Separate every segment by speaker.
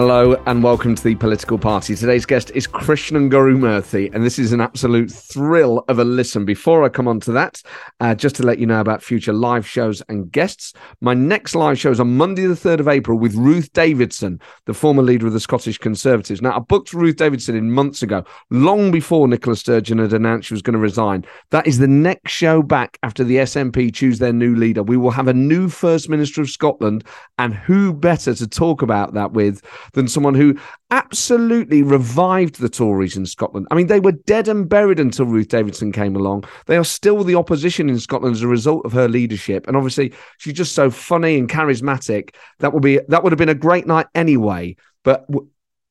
Speaker 1: Hello and welcome to the Political Party. Today's guest is Krishnan Guru-Murthy, and this is an absolute thrill of a listen. Before I come on to that, uh, just to let you know about future live shows and guests, my next live show is on Monday, the 3rd of April, with Ruth Davidson, the former leader of the Scottish Conservatives. Now, I booked Ruth Davidson in months ago, long before Nicola Sturgeon had announced she was going to resign. That is the next show back after the SNP choose their new leader. We will have a new First Minister of Scotland, and who better to talk about that with? Than someone who absolutely revived the Tories in Scotland. I mean, they were dead and buried until Ruth Davidson came along. They are still the opposition in Scotland as a result of her leadership. And obviously, she's just so funny and charismatic. That would be that would have been a great night anyway. But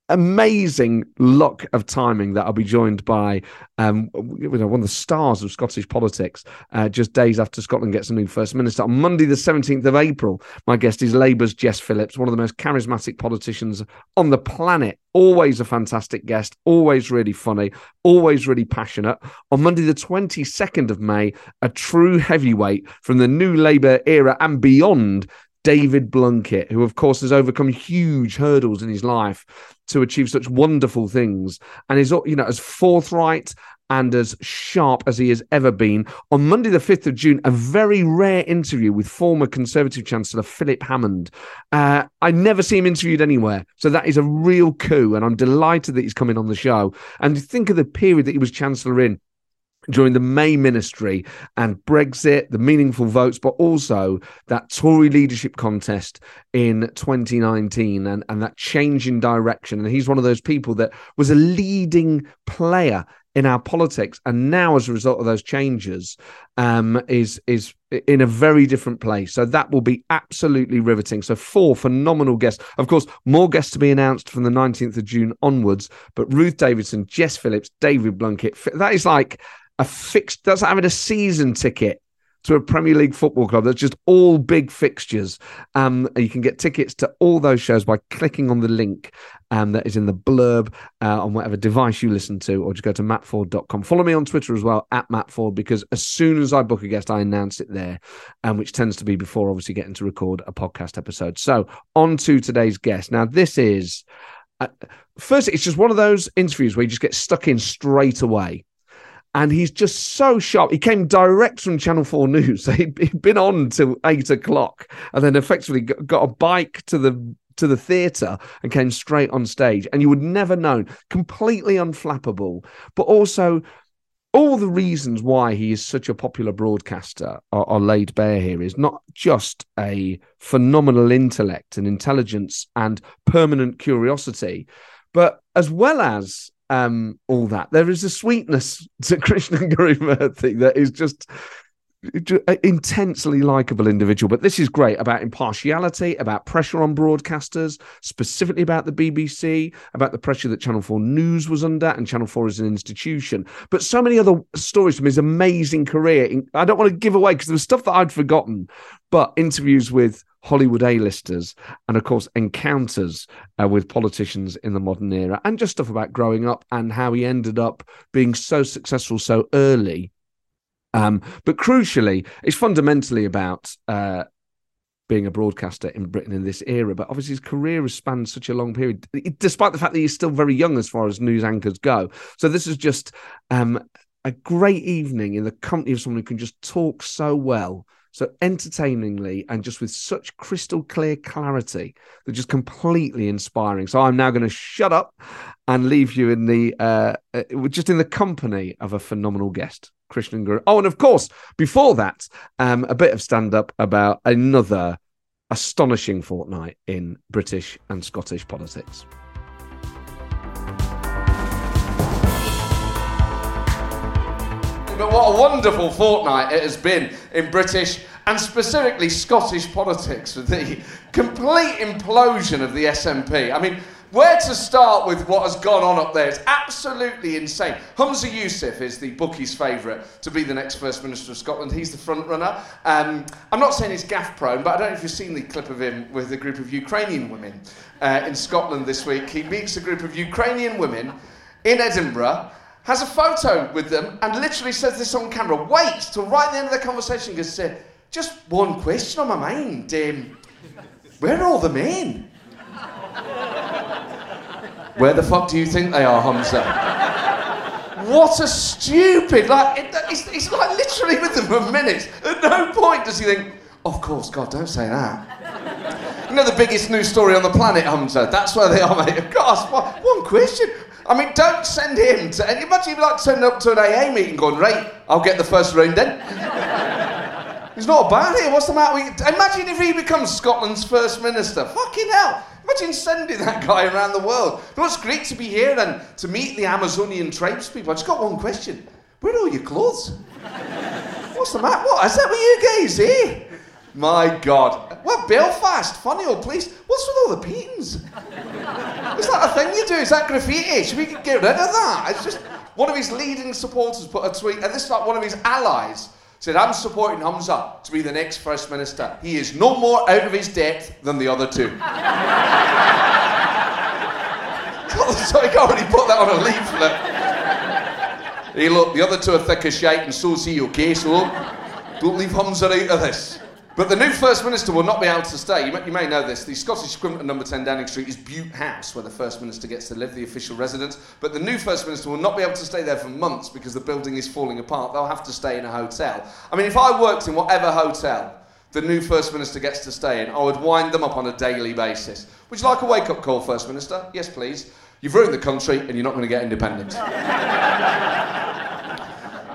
Speaker 1: amazing luck of timing that I'll be joined by um, you know, one of the stars of Scottish politics uh, just days after Scotland gets a new First Minister. On Monday, the 17th of April, my guest is Labour's Jess Phillips, one of the most charismatic politicians on the planet. Always a fantastic guest, always really funny, always really passionate. On Monday, the 22nd of May, a true heavyweight from the new Labour era and beyond David Blunkett, who, of course, has overcome huge hurdles in his life to achieve such wonderful things and is, you know, as forthright and as sharp as he has ever been. On Monday, the 5th of June, a very rare interview with former Conservative Chancellor Philip Hammond. Uh, I never see him interviewed anywhere. So that is a real coup. And I'm delighted that he's coming on the show. And think of the period that he was Chancellor in during the May ministry and Brexit, the meaningful votes, but also that Tory leadership contest in 2019 and, and that change in direction. And he's one of those people that was a leading player in our politics. And now as a result of those changes um, is is in a very different place. So that will be absolutely riveting. So four phenomenal guests. Of course more guests to be announced from the 19th of june onwards but ruth davidson jess phillips david blunkett that is like a fixed that's having a season ticket to a Premier League football club. That's just all big fixtures. Um, you can get tickets to all those shows by clicking on the link um, that is in the blurb uh, on whatever device you listen to, or just go to mattforde.com. Follow me on Twitter as well, at mattforde, because as soon as I book a guest, I announce it there, um, which tends to be before obviously getting to record a podcast episode. So, on to today's guest. Now, this is. Uh, first, it's just one of those interviews where you just get stuck in straight away and he's just so sharp. He came direct from Channel 4 News. He'd, been on till eight o'clock and then effectively got a bike to the to the theatre and came straight on stage. And you would never known, completely unflappable, but also all the reasons why he is such a popular broadcaster are, are, laid bare here is not just a phenomenal intellect and intelligence and permanent curiosity, but as well as um, all that. There is a sweetness to Krishnan Guru-Murthy that is just intensely likable individual but this is great about impartiality about pressure on broadcasters specifically about the bbc about the pressure that channel 4 news was under and channel 4 is an institution but so many other stories from his amazing career i don't want to give away because there was stuff that i'd forgotten but interviews with Hollywood A-listers, and of course encounters uh, with politicians in the modern era, and just stuff about growing up and how he ended up being so successful so early. Um, but crucially, it's fundamentally about uh, being a broadcaster in Britain in this era. But obviously, his career has spanned such a long period, despite the fact that he's still very young as far as news anchors go. So this is just um, a great evening in the company of someone who can just talk so well so entertainingly and just with such crystal clear clarity that just completely inspiring. So I'm now going to shut up and leave you in the uh, uh, just in the company of a phenomenal guest, Krishnan Guru. Oh, and of course, before that, um, a bit of stand up about another astonishing fortnight in British and Scottish politics. But what a wonderful fortnight it has been in British and specifically Scottish politics with the complete implosion of the SNP. I mean, where to start with what has gone on up there? It's absolutely insane. Humza Yousaf is the bookie's favourite to be the next First Minister of Scotland. He's the front runner. Um, I'm not saying he's gaff prone, but I don't know if you've seen the clip of him with a group of Ukrainian women uh, in Scotland this week. He meets a group of Ukrainian women in Edinburgh, has a photo with them, and literally says this on camera. Waits till right at the end of the conversation, goes, uh, just one question on my mind. Um, where are all the men? Where the fuck do you think they are, Humza? What a stupid, like, it, he's, he's like literally with them for minutes. At no point does he think, of course, God, don't say that. You know the biggest news story on the planet, Humza? That's where they are, mate. Gosh, one question. I mean, don't send him to. And imagine if you like turning up to an AA meeting going, right, I'll get the first round then. He's not about it. What's the matter with Imagine if he becomes Scotland's first minister. Fucking hell. Imagine sending that guy around the world. You know, it's great to be here and to meet the Amazonian tradespeople. I just got one question. Where are all your clothes? What's the matter? What? Is that what you guys eh? My God. What, Belfast? Funny old place. What's with all the paintings? Is that a thing you do? Is that graffiti? Should we get rid of that? It's just one of his leading supporters put a tweet, and this is like one of his allies said, I'm supporting Humza to be the next First Minister. He is no more out of his depth than the other two. Oh, so he already put that on a leaflet. Hey, look, the other two are thick as shite, and so's he, okay? So don't leave Humza out of this. But the new First Minister will not be able to stay. You may, you may, know this. The Scottish equivalent of number 10 Downing Street is Bute House, where the First Minister gets to live, the official residence. But the new First Minister will not be able to stay there for months because the building is falling apart. They'll have to stay in a hotel. I mean, if I worked in whatever hotel the new First Minister gets to stay in, I would wind them up on a daily basis. Would you like a wake up call, First Minister? Yes, please. You've ruined the country and you're not going to get independence.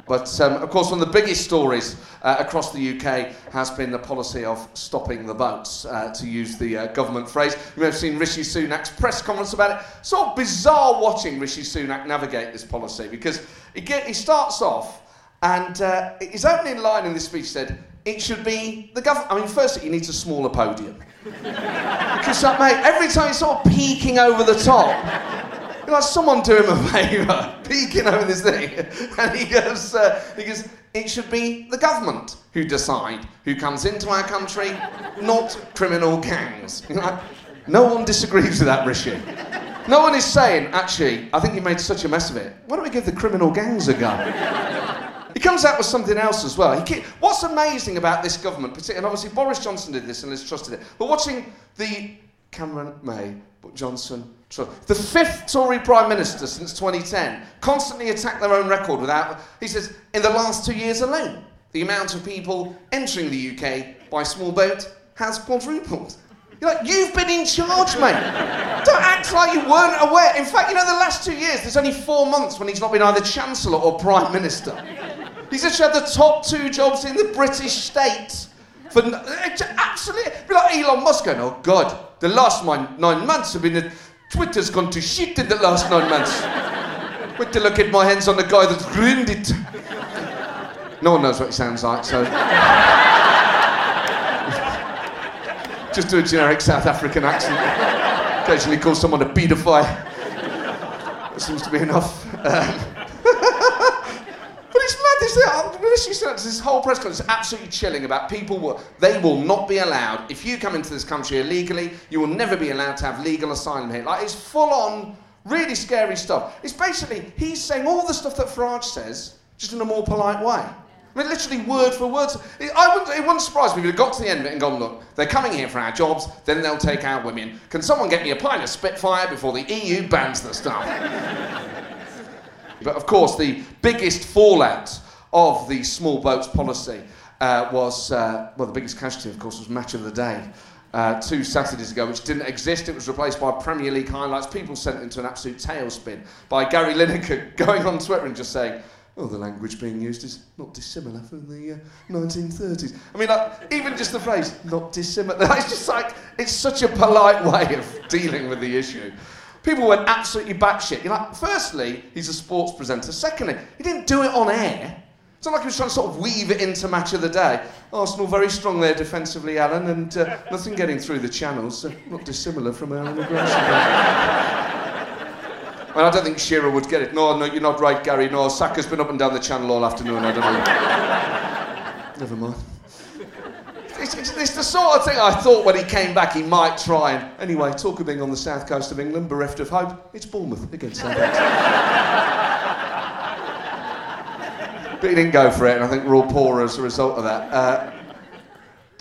Speaker 1: But um, of course, one of the biggest stories uh, across the UK has been the policy of stopping the boats, uh, to use the uh, government phrase. You may have seen Rishi Sunak's press conference about it. Sort of bizarre watching Rishi Sunak navigate this policy because he, get, he starts off and uh, his opening line in this speech said, it should be the government. I mean, firstly, he needs a smaller podium. because, uh, mate, every time he's sort of peeking over the top, like someone do him a favour, peeking over this thing, and he goes, uh, he goes, it should be the government who decide who comes into our country, not criminal gangs. Like, no one disagrees with that, Rishi. No one is saying, actually, I think you made such a mess of it. Why don't we give the criminal gangs a go? He comes out with something else as well. What's amazing about this government, and obviously Boris Johnson did this and Truss did it, but watching the Cameron May, Johnson, the fifth Tory Prime Minister since 2010 constantly attack their own record without. He says, in the last two years alone, the amount of people entering the UK by small boat has quadrupled. You're like, you've been in charge, mate. Don't act like you weren't aware. In fact, you know, the last two years, there's only four months when he's not been either Chancellor or Prime Minister. He's actually had the top two jobs in the British state. For eh, absolutely, be like Elon Musk going, oh God, the last nine, nine months have been Twitter's gone to shit in the last nine months. Wait till I get my hands on the guy that's ruined it. No one knows what he sounds like, so. Just do a generic South African accent. Occasionally call someone a pedophile. That seems to be enough. Um, this, um, this whole press conference is absolutely chilling about people. Will, they will not be allowed. If you come into this country illegally, you will never be allowed to have legal asylum here. Like it's full on, really scary stuff. It's basically he's saying all the stuff that Farage says, just in a more polite way. I mean, literally word for word. I wouldn't, it wouldn't surprise me if it got to the end of it and gone, look, they're coming here for our jobs, then they'll take our women. Can someone get me a pint of Spitfire before the EU bans the stuff? but of course, the biggest fallout of the small boats policy uh, was, uh, well, the biggest casualty, of course, was Match of the Day. Uh, two Saturdays ago, which didn't exist. It was replaced by Premier League highlights. People sent into an absolute tailspin by Gary Lineker going on Twitter and just saying, oh, the language being used is not dissimilar from the uh, 1930s. I mean, like, even just the phrase, not dissimilar, it's just like, it's such a polite way of dealing with the issue. People went absolutely batshit. You're like, firstly, he's a sports presenter. Secondly, he didn't do it on air. It's not like he was trying to sort of weave it into match of the day. Arsenal very strong there defensively, Alan, and uh, nothing getting through the channels. Uh, not dissimilar from our immigration. well, I don't think Shearer would get it. No, no, you're not right, Gary. No, Saka's been up and down the channel all afternoon. I don't know. Never mind. It's, it's, it's, the sort of thing I thought when he came back he might try. And anyway, talk of being on the south coast of England, bereft of hope, it's Bournemouth against Southampton. But he didn't go for it, and I think we're all poor as a result of that. Uh,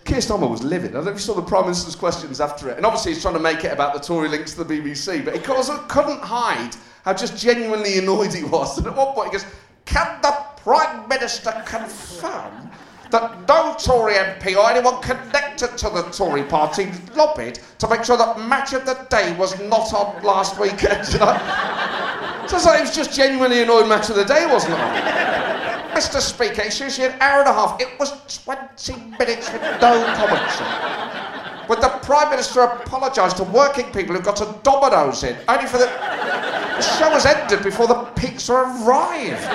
Speaker 1: Keir Starmer was livid. I don't know if you saw the Prime Minister's questions after it. And obviously, he's trying to make it about the Tory links to the BBC, but he couldn't hide how just genuinely annoyed he was. And at one point, he goes, Can the Prime Minister confirm that no Tory MP or anyone connected to the Tory party lobbied to make sure that Match of the Day was not on last weekend. so like it was just genuinely annoyed Match of the Day wasn't on. Mr. Speaker, it's usually an hour and a half. It was 20 minutes with no commentary. With the Prime Minister apologised to working people who got a Domino's in, only for the. The show was ended before the pizza arrived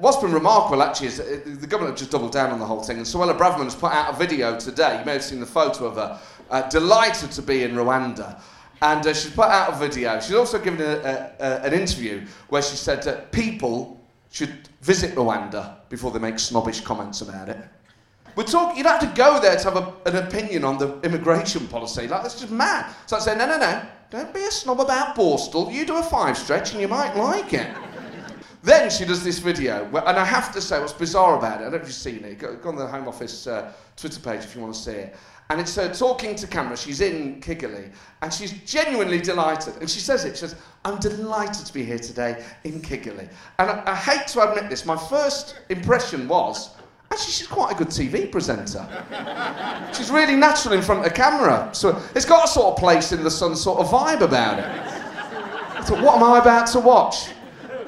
Speaker 1: what's been remarkable actually is the government have just doubled down on the whole thing. And Suella Braverman has put out a video today. You may have seen the photo of her, uh, delighted to be in Rwanda. And uh, she's put out a video. She's also given a, a, a, an interview where she said that people should visit Rwanda before they make snobbish comments about it. We're talking, you don't have to go there to have a, an opinion on the immigration policy. Like, that's just mad. So I say, no, no, no, don't be a snob about Borstal. You do a five stretch and you might like it. Then she does this video, where, and I have to say what's bizarre about it, I don't know if you've seen it, go, go on the Home Office uh, Twitter page if you want to see it. And it's her talking to camera, she's in Kigali, and she's genuinely delighted. And she says it, she says, I'm delighted to be here today in Kigali. And I, I hate to admit this, my first impression was, Actually, she's quite a good TV presenter. she's really natural in front of camera. So it's got a sort of place in the sun sort of vibe about it. I thought, what am I about to watch?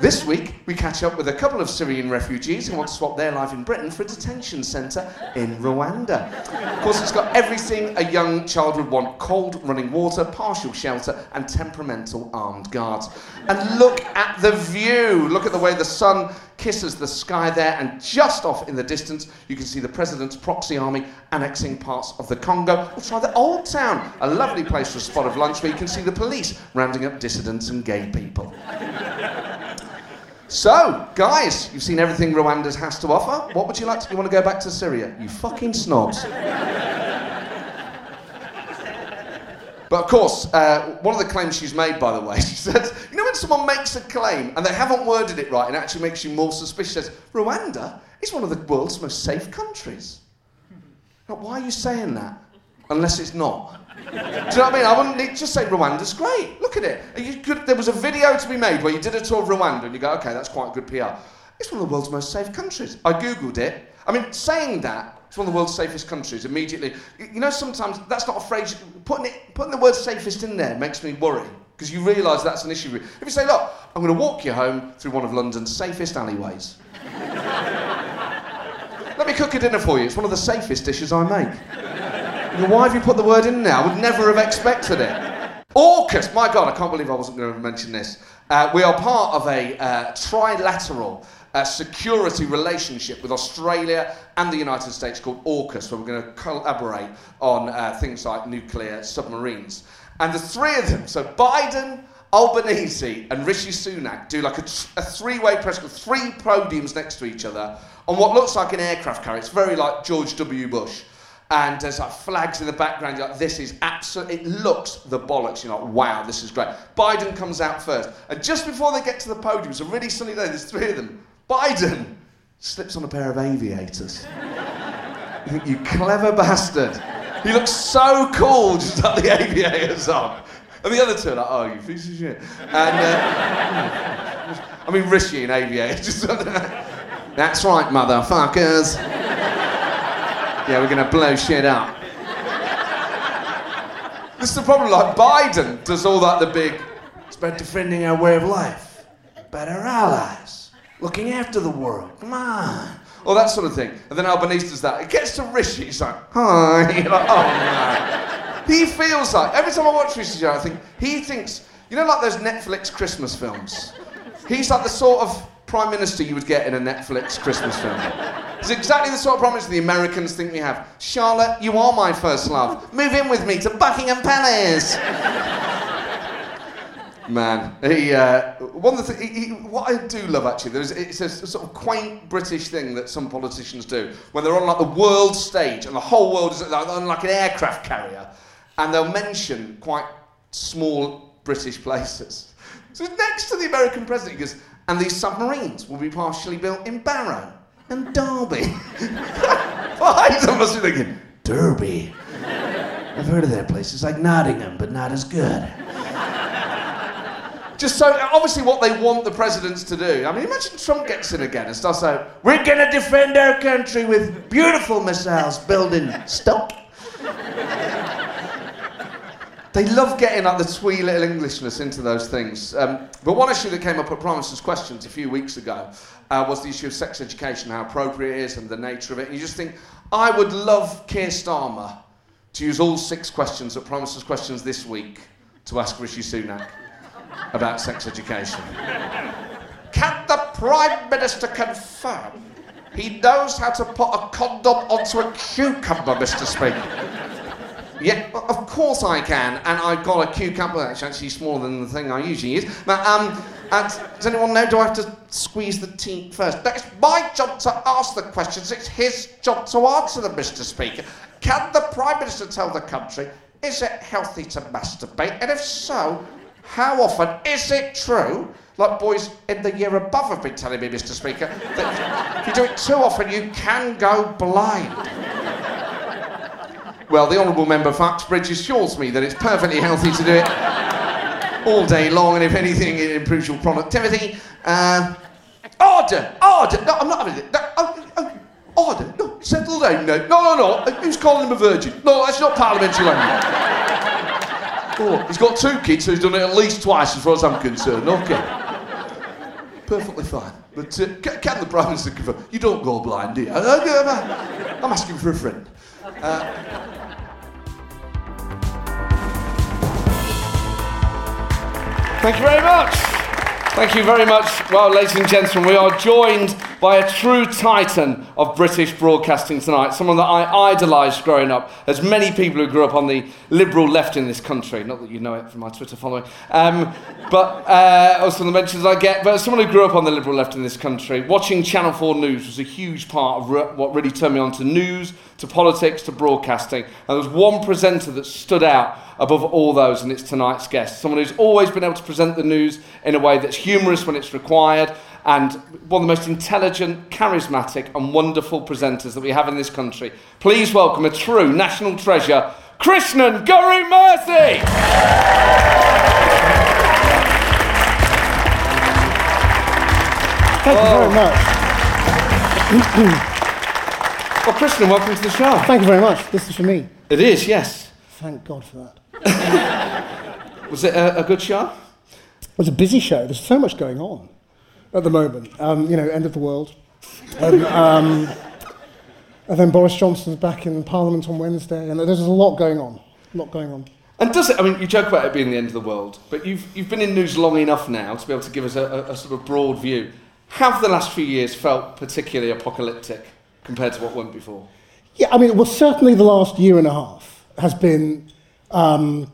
Speaker 1: This week, we catch up with a couple of Syrian refugees who want to swap their life in Britain for a detention centre in Rwanda. Of course, it's got everything a young child would want cold running water, partial shelter, and temperamental armed guards. And look at the view. Look at the way the sun kisses the sky there, and just off in the distance, you can see the president's proxy army annexing parts of the Congo. Or try the Old Town, a lovely place for a spot of lunch where you can see the police rounding up dissidents and gay people. So, guys, you've seen everything Rwanda has to offer. What would you like to? You want to go back to Syria? You fucking snobs. But of course, uh, one of the claims she's made, by the way, she says, you know when someone makes a claim and they haven't worded it right and it actually makes you more suspicious, says, Rwanda is one of the world's most safe countries. Now, why are you saying that? Unless it's not. Do you know what I mean? I wouldn't need, just say Rwanda's great. Look at it. Could, there was a video to be made where you did a tour of Rwanda and you go, okay, that's quite good PR. It's one of the world's most safe countries. I googled it. I mean, saying that it's one of the world's safest countries immediately. You know, sometimes that's not a phrase. Putting it, putting the word safest in there makes me worry because you realise that's an issue. If you say, look, I'm going to walk you home through one of London's safest alleyways. Let me cook a dinner for you. It's one of the safest dishes I make. Why have you put the word in there? I would never have expected it. AUKUS, my God, I can't believe I wasn't going to mention this. Uh, we are part of a uh, trilateral uh, security relationship with Australia and the United States called AUKUS, where we're going to collaborate on uh, things like nuclear submarines. And the three of them, so Biden, Albanese, and Rishi Sunak, do like a, a three way press with three podiums next to each other on what looks like an aircraft carrier. It's very like George W. Bush and there's like flags in the background. You're like, this is absolutely, it looks the bollocks. You're like, wow, this is great. Biden comes out first. And just before they get to the podium, it's a really sunny day, there's three of them. Biden slips on a pair of aviators. you clever bastard. He looks so cool just got the aviators on. And the other two are like, oh, you piece of shit. And, uh, I mean, Rishi in aviators. That's right, motherfuckers. Yeah, we're going to blow shit up. this is the problem. Like, Biden does all that, the big, it's about defending our way of life, about our allies, looking after the world. Come on. All that sort of thing. And then Albanese does that. It gets to Rishi, he's like, hi. You're like, oh no. he feels like, every time I watch Rishi, I think, he thinks, you know, like those Netflix Christmas films? He's like the sort of prime minister you would get in a Netflix Christmas film. It's exactly the sort of minister the Americans think we have. Charlotte, you are my first love. Move in with me to Buckingham Palace. Man, he, uh, one of the th- he, he, what I do love actually, there's it's a, sort of quaint British thing that some politicians do when they're on like the world stage and the whole world is like, on like an aircraft carrier, and they'll mention quite small British places. So next to the American president, he goes, and these submarines will be partially built in Barrow and Derby. Them must be thinking, Derby. I've heard of that place. It's like Nottingham, but not as good. Just so, obviously, what they want the presidents to do. I mean, imagine Trump gets in again and starts saying, We're going to defend our country with beautiful missiles building stop. They love getting like the twee little Englishness into those things. Um, but one issue that came up at Prime Minister's Questions a few weeks ago uh, was the issue of sex education, how appropriate it is, and the nature of it. And you just think, I would love Keir Starmer to use all six questions at Prime Minister's Questions this week to ask Rishi Sunak about sex education. Can the Prime Minister confirm he knows how to put a condom onto a cucumber, Mr. Speaker? Yeah, of course I can, and I've got a cucumber that's actually smaller than the thing I usually use. But um, does anyone know? Do I have to squeeze the tea first? It's my job to ask the questions. It's his job to answer them, Mr. Speaker. Can the Prime Minister tell the country is it healthy to masturbate, and if so, how often is it true? Like boys in the year above have been telling me, Mr. Speaker, that if you do it too often, you can go blind. Well, the Honourable Member for Uxbridge assures me that it's perfectly healthy to do it all day long, and if anything, it improves your productivity. Uh, order! Order! No, I'm not having it. No, oh, oh, order! No, settle down now. No, no, no. Who's calling him a virgin? No, that's not parliamentary language. Oh, he's got two kids, so he's done it at least twice, as far as I'm concerned. Okay. Perfectly fine. But uh, can, can the Prime Minister confirm? You don't go blind, do you? I'm asking for a friend. Uh, Thank you very much. Thank you very much. Well, ladies and gentlemen, we are joined by a true titan of British broadcasting tonight, someone that I idolised growing up, as many people who grew up on the liberal left in this country. Not that you know it from my Twitter following, um, but uh, also the mentions I get. But someone who grew up on the liberal left in this country, watching Channel 4 News was a huge part of re- what really turned me on to news, to politics, to broadcasting. And there was one presenter that stood out above all those, and it's tonight's guest. Someone who's always been able to present the news in a way that's humorous when it's required, and one of the most intelligent, charismatic, and wonderful presenters that we have in this country. Please welcome a true national treasure, Krishnan Guru-Murthy!
Speaker 2: Thank you very much.
Speaker 1: well, Krishnan, welcome to the show.
Speaker 2: Thank you very much. This is for me.
Speaker 1: It is, yes.
Speaker 2: Thank God for that.
Speaker 1: Was it a, a, good show?
Speaker 2: It was a busy show. There's so much going on at the moment. Um, you know, end of the world. And, um, and then Boris Johnson's back in Parliament on Wednesday, and there's a lot going on. A lot going on.
Speaker 1: And does it? I mean, you joke about it being the end of the world, but you've you've been in news long enough now to be able to give us a, a, a sort of broad view. Have the last few years felt particularly apocalyptic compared to what went before?
Speaker 2: Yeah, I mean, well, certainly the last year and a half has been um,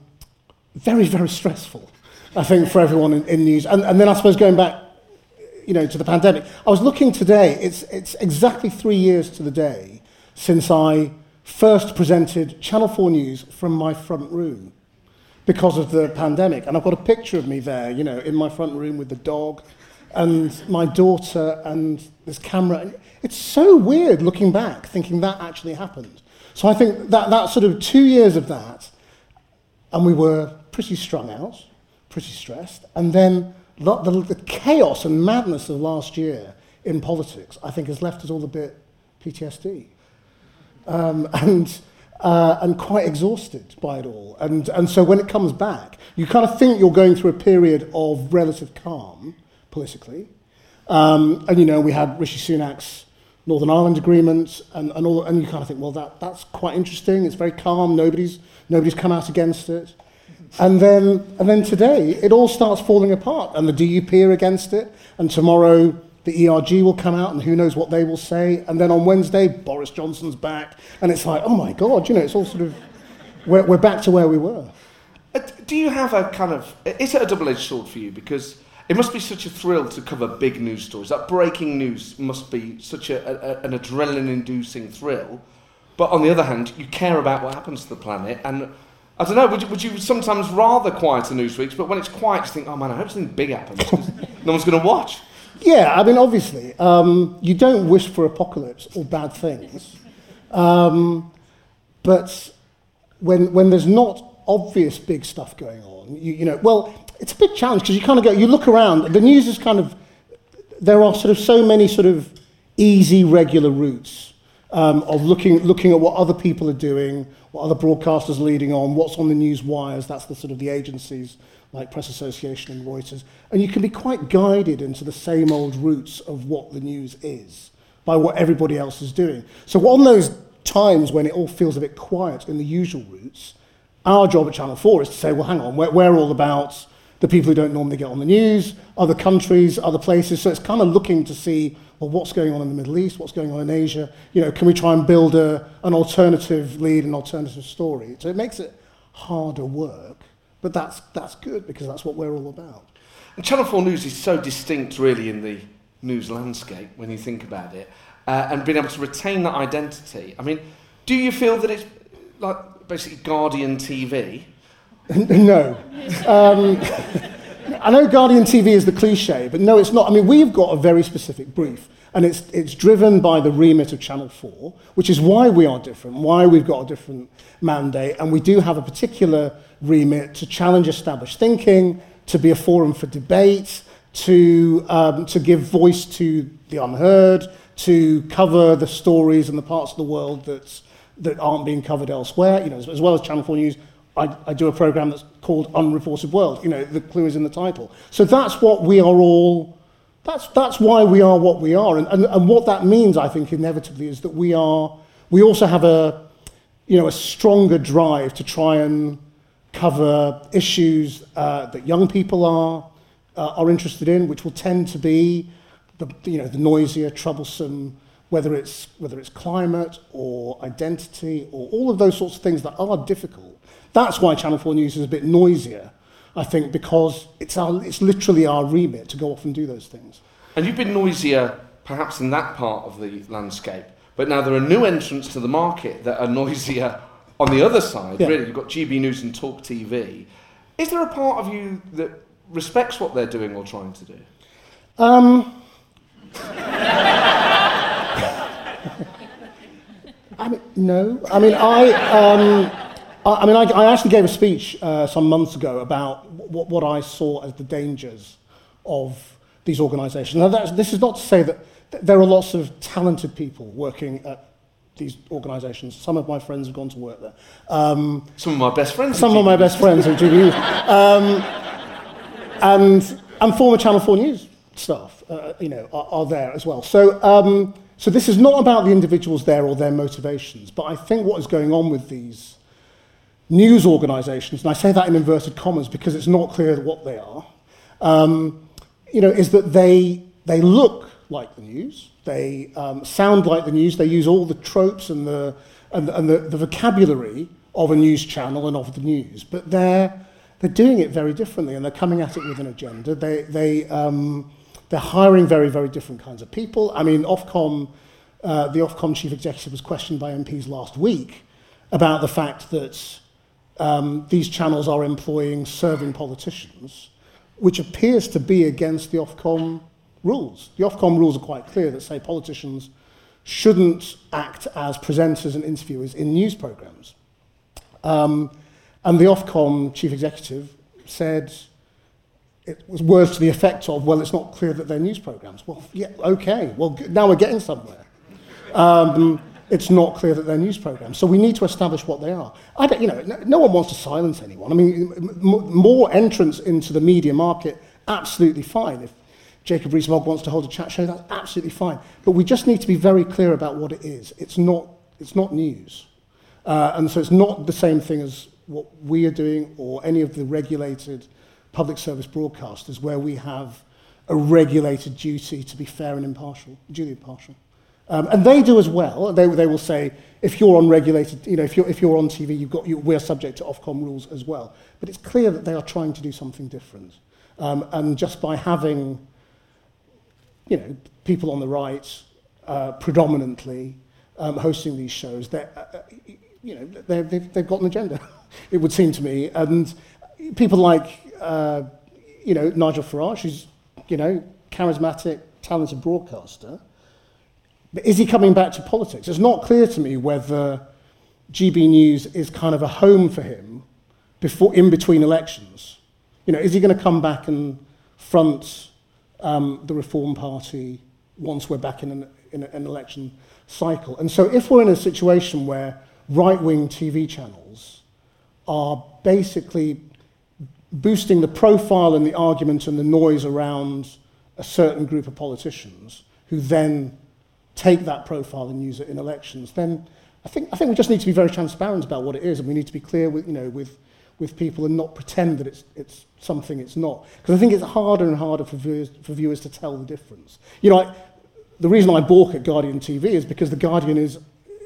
Speaker 2: very, very stressful, I think, for everyone in, in news. And, and then I suppose going back, you know, to the pandemic, I was looking today, it's, it's exactly three years to the day since I first presented Channel 4 News from my front room because of the pandemic. And I've got a picture of me there, you know, in my front room with the dog and my daughter and this camera. And it's so weird looking back, thinking that actually happened. So I think that, that sort of two years of that and we were pretty strung out, pretty stressed. And then the, the, the chaos and madness of last year in politics, I think, has left us all a bit PTSD. Um, and, uh, and quite exhausted by it all. And, and so when it comes back, you kind of think you're going through a period of relative calm politically. Um, and, you know, we had Rishi Sunak's Northern Ireland agreement, and, and, all, and you kind of think, well, that, that's quite interesting. It's very calm. Nobody's, nobody's come out against it. And then, and then today, it all starts falling apart, and the DUP are against it, and tomorrow the ERG will come out and who knows what they will say. And then on Wednesday, Boris Johnson's back. And it's like, oh my God, you know, it's all sort of, we're, we're back to where we were.
Speaker 1: Uh, do you have a kind of, is it a double-edged sword for you? Because it must be such a thrill to cover big news stories. That breaking news must be such a, a, an adrenaline-inducing thrill. But on the other hand, you care about what happens to the planet. And I don't know, would you, would you sometimes rather quieter news weeks, but when it's quiet, you think, oh man, I hope something big happens. no one's going to watch.
Speaker 2: Yeah, I mean, obviously, um, you don't wish for apocalypse or bad things. Um, but when, when there's not obvious big stuff going on, you, you know, well, it's a big challenge because you kind of go, you look around, the news is kind of, there are sort of so many sort of easy, regular routes um, of looking, looking at what other people are doing, what other broadcasters are leading on, what's on the news wires, that's the sort of the agencies like Press Association and Reuters. And you can be quite guided into the same old routes of what the news is by what everybody else is doing. So on those times when it all feels a bit quiet in the usual routes, our job at Channel 4 is to say, well, hang on, we're, we're all about the people who don't normally get on the news, other countries, other places. So it's kind of looking to see, well, what's going on in the Middle East, what's going on in Asia. You know, can we try and build a, an alternative lead, an alternative story? So it makes it harder work, but that's, that's good because that's what we're all about.
Speaker 1: And Channel 4 News is so distinct, really, in the news landscape when you think about it, uh, and being able to retain that identity. I mean, do you feel that it's like basically Guardian TV?
Speaker 2: no. Um, I know Guardian TV is the cliche, but no, it's not. I mean, we've got a very specific brief, and it's, it's driven by the remit of Channel 4, which is why we are different, why we've got a different mandate, and we do have a particular remit to challenge established thinking, to be a forum for debate, to, um, to give voice to the unheard, to cover the stories and the parts of the world that's, that aren't being covered elsewhere. You know, as, as well as Channel 4 News, I, I do a program that's called Unreported World. You know, the clue is in the title. So that's what we are all, that's, that's why we are what we are. And, and, and what that means, I think, inevitably, is that we are, we also have a, you know, a stronger drive to try and cover issues uh, that young people are, uh, are interested in, which will tend to be the, you know, the noisier, troublesome, whether it's, whether it's climate or identity or all of those sorts of things that are difficult. That's why Channel 4 News is a bit noisier, I think, because it's, our, it's literally our remit to go off and do those things.
Speaker 1: And you've been noisier perhaps in that part of the landscape, but now there are new entrants to the market that are noisier on the other side.
Speaker 2: Yeah.
Speaker 1: Really, you've got GB News and Talk TV. Is there a part of you that respects what they're doing or trying to do?
Speaker 2: Um, I mean, no. I mean, I, um, I, I mean, I, I actually gave a speech uh, some months ago about what, what I saw as the dangers of these organisations. Now, that's, this is not to say that th- there are lots of talented people working at these organisations. Some of my friends have gone to work there. Um,
Speaker 1: Some of my best friends.
Speaker 2: some of my best friends at GBU. Um, and, and former Channel 4 News staff, uh, you know, are, are there as well. So, um, so this is not about the individuals there or their motivations, but I think what is going on with these news organisations, and I say that in inverted commas because it's not clear what they are, um, you know, is that they, they look like the news, they um, sound like the news, they use all the tropes and the, and, and the, the vocabulary of a news channel and of the news, but they're, they're doing it very differently and they're coming at it with an agenda. They, they, um, they're hiring very, very different kinds of people. I mean, Ofcom, uh, the Ofcom chief executive was questioned by MPs last week about the fact that um, these channels are employing serving politicians, which appears to be against the Ofcom rules. The Ofcom rules are quite clear that say politicians shouldn't act as presenters and interviewers in news programs. Um, and the Ofcom chief executive said it was words to the effect of, well, it's not clear that they're news programs. Well, yeah, okay. Well, now we're getting somewhere. Um, it's not clear that they're news programs. So we need to establish what they are. I don't, you know, no, one wants to silence anyone. I mean, more entrance into the media market, absolutely fine. If Jacob Rees-Mogg wants to hold a chat show, that's absolutely fine. But we just need to be very clear about what it is. It's not, it's not news. Uh, and so it's not the same thing as what we are doing or any of the regulated public service broadcasters where we have a regulated duty to be fair and impartial, duly impartial. Um, and they do as well. They, they will say, if you're on regulated, you know, if you're, if you're on TV, you've got, you, we're subject to Ofcom rules as well. But it's clear that they are trying to do something different. Um, and just by having, you know, people on the right uh, predominantly um, hosting these shows, uh, uh, you know, they've, they've got an agenda, it would seem to me. And people like, uh, you know, Nigel Farage, who's, you know, charismatic, talented broadcaster, but is he coming back to politics? It's not clear to me whether GB News is kind of a home for him before, in between elections. You know, is he going to come back and front um, the Reform Party once we're back in an, in an election cycle? And so if we're in a situation where right-wing TV channels are basically boosting the profile and the argument and the noise around a certain group of politicians who then take that profile and use it in elections, then I think, I think we just need to be very transparent about what it is, and we need to be clear with, you know, with, with people and not pretend that it's, it's something it's not. Because I think it's harder and harder for viewers, for viewers to tell the difference. You know, I, the reason I balk at Guardian TV is because The Guardian is,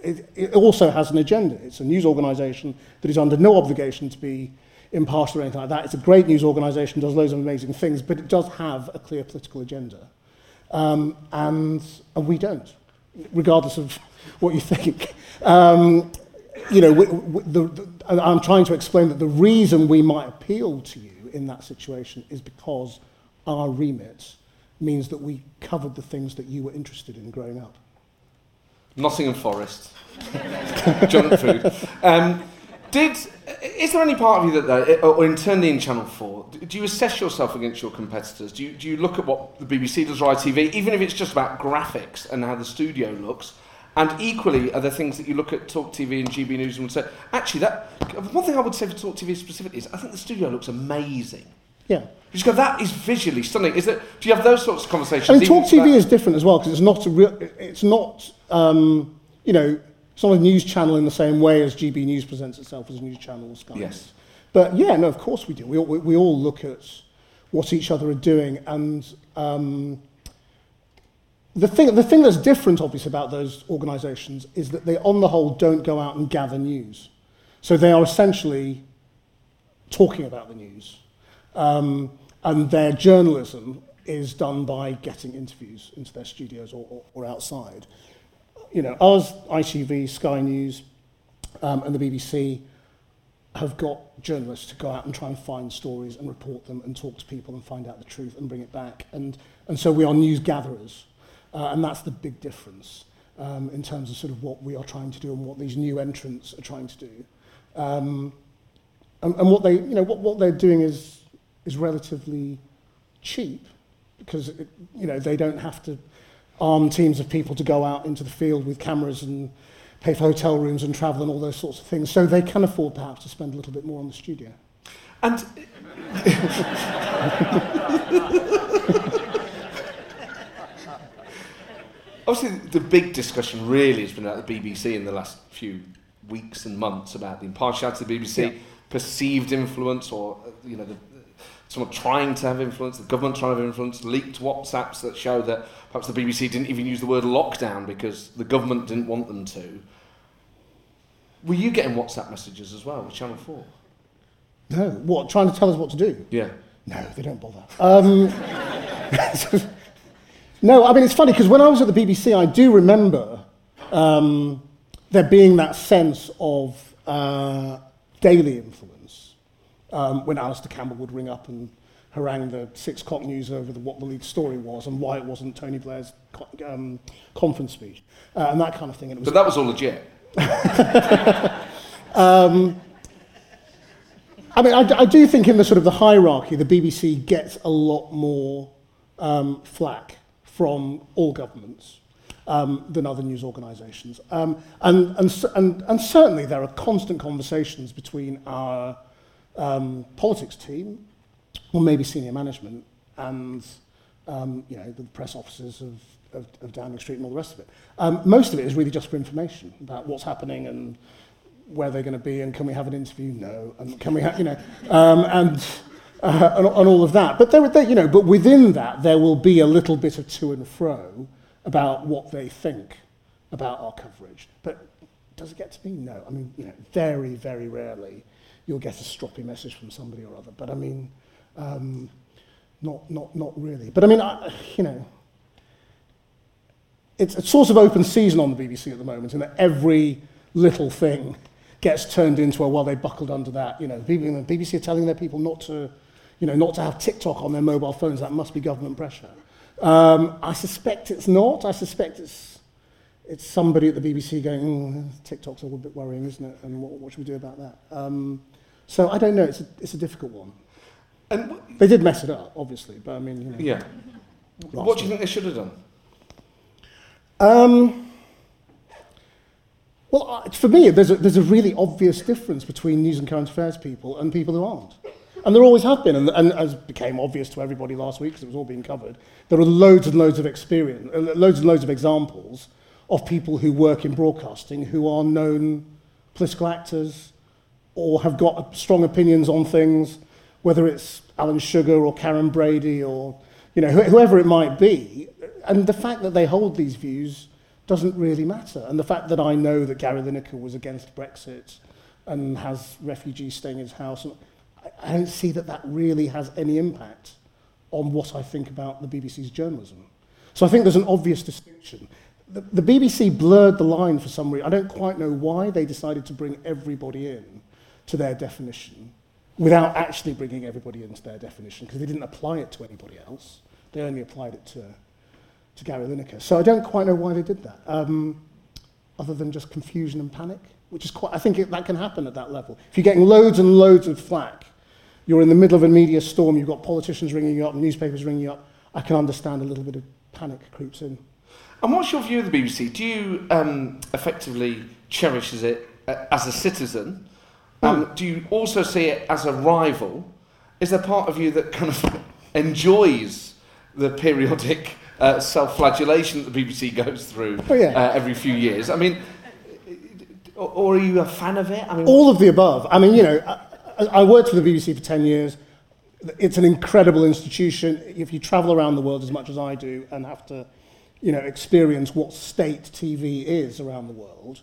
Speaker 2: it, it also has an agenda. It's a news organisation that is under no obligation to be impartial or anything like that. It's a great news organisation, does loads of amazing things, but it does have a clear political agenda. Um, and, and we don't regardless of what you think. Um, you know, we, we, the, the, I'm trying to explain that the reason we might appeal to you in that situation is because our remit means that we covered the things that you were interested in growing up.
Speaker 1: Nottingham Forest. Junk food. Um, did is there any part of you that, or internally in Channel Four, do you assess yourself against your competitors? Do you do you look at what the BBC does or ITV, even if it's just about graphics and how the studio looks? And equally, are there things that you look at Talk TV and GB News and would say, actually, that one thing I would say for Talk TV specifically is I think the studio looks amazing.
Speaker 2: Yeah.
Speaker 1: You just go, that is visually stunning. Is that? Do you have those sorts of conversations?
Speaker 2: I mean, Talk TV is different as well because it's not a real. It's not. Um, you know, it's not a news channel in the same way as GB News presents itself as a news channel or Sky
Speaker 1: yes.
Speaker 2: But yeah, no, of course we do. We, we, we all look at what each other are doing. And um, the, thing, the thing that's different, obviously, about those organisations is that they, on the whole, don't go out and gather news. So they are essentially talking about the news. Um, and their journalism is done by getting interviews into their studios or, or, or outside you know, us, ITV, Sky News, um, and the BBC have got journalists to go out and try and find stories and report them and talk to people and find out the truth and bring it back. And, and so we are news gatherers. Uh, and that's the big difference um, in terms of sort of what we are trying to do and what these new entrants are trying to do. Um, and, and what they, you know, what, what they're doing is, is relatively cheap because, it, you know, they don't have to arm teams of people to go out into the field with cameras and pay for hotel rooms and travel and all those sorts of things. So they can afford perhaps to spend a little bit more on the studio.
Speaker 1: And obviously the big discussion really has been about the BBC in the last few weeks and months about the impartiality of the BBC, yeah. perceived influence or you know the someone trying to have influence, the government trying to have influence, leaked WhatsApps that show that perhaps the BBC didn't even use the word lockdown because the government didn't want them to. Were you getting WhatsApp messages as well with Channel 4?
Speaker 2: No. What, trying to tell us what to do?
Speaker 1: Yeah.
Speaker 2: No, they don't bother. Um, no, I mean, it's funny because when I was at the BBC, I do remember um, there being that sense of uh, daily influence um, when Alastair Campbell would ring up and harangue the Six O'Clock News over the, what the lead story was and why it wasn't Tony Blair's um, conference speech uh, and that kind of thing. And it
Speaker 1: was, but that was all legit.
Speaker 2: um, I mean, I, I do think in the sort of the hierarchy, the BBC gets a lot more um, flack from all governments um, than other news organisations. Um, and, and, and, and certainly there are constant conversations between our um, politics team, or maybe senior management, and um, you know the press officers of, of, of Downing Street and all the rest of it. Um, most of it is really just for information about what's happening and where they're going to be, and can we have an interview? No, and can we have you know, um, and uh, and, and all of that. But there, there, you know, but within that, there will be a little bit of to and fro about what they think about our coverage. But does it get to me? No. I mean, you know, very, very rarely you'll get a stroppy message from somebody or other. But I mean, um, not, not, not really. But I mean, I, you know, it's a sort of open season on the BBC at the moment, in that every little thing gets turned into a well, they buckled under that. You know, the BBC are telling their people not to, you know, not to have TikTok on their mobile phones. That must be government pressure. Um, I suspect it's not. I suspect it's it's somebody at the BBC going, mm, TikTok's a little bit worrying, isn't it? And what, what should we do about that? Um, so I don't know. It's a, it's a difficult one. And they did mess it up, obviously, but I mean, you know.
Speaker 1: Yeah. What do you think they should have done?
Speaker 2: Um, well, for me, there's a, there's a really obvious difference between news and current affairs people and people who aren't. And there always have been, and, and as became obvious to everybody last week because it was all being covered, there are loads and loads of experience, uh, loads and loads of examples of people who work in broadcasting who are known political actors or have got strong opinions on things, whether it's Alan Sugar or Karren Brady or you know, whoever it might be. And the fact that they hold these views doesn't really matter. And the fact that I know that Gary Lineker was against Brexit and has refugees staying in his house, I don't see that that really has any impact on what I think about the BBC's journalism. So I think there's an obvious distinction. The, the BBC blurred the line for some reason. I don't quite know why they decided to bring everybody in to their definition without actually bringing everybody into their definition because they didn't apply it to anybody else. They only applied it to, to Gary Lineker. So I don't quite know why they did that, um, other than just confusion and panic, which is quite, I think it, that can happen at that level. If you're getting loads and loads of flack, you're in the middle of a media storm, you've got politicians ringing you up, newspapers ringing you up, I can understand a little bit of panic creeps in.
Speaker 1: And what's your view of the BBC? Do you um, effectively cherish it uh, as a citizen? Um, mm. Do you also see it as a rival? Is there part of you that kind of enjoys the periodic uh, self-flagellation that the BBC goes through oh, yeah. uh, every few years? I mean, or are you a fan of it? I mean,
Speaker 2: all of the above. I mean, you know, I, I worked for the BBC for 10 years. It's an incredible institution. If you travel around the world as much as I do and have to, you know, experience what state TV is around the world,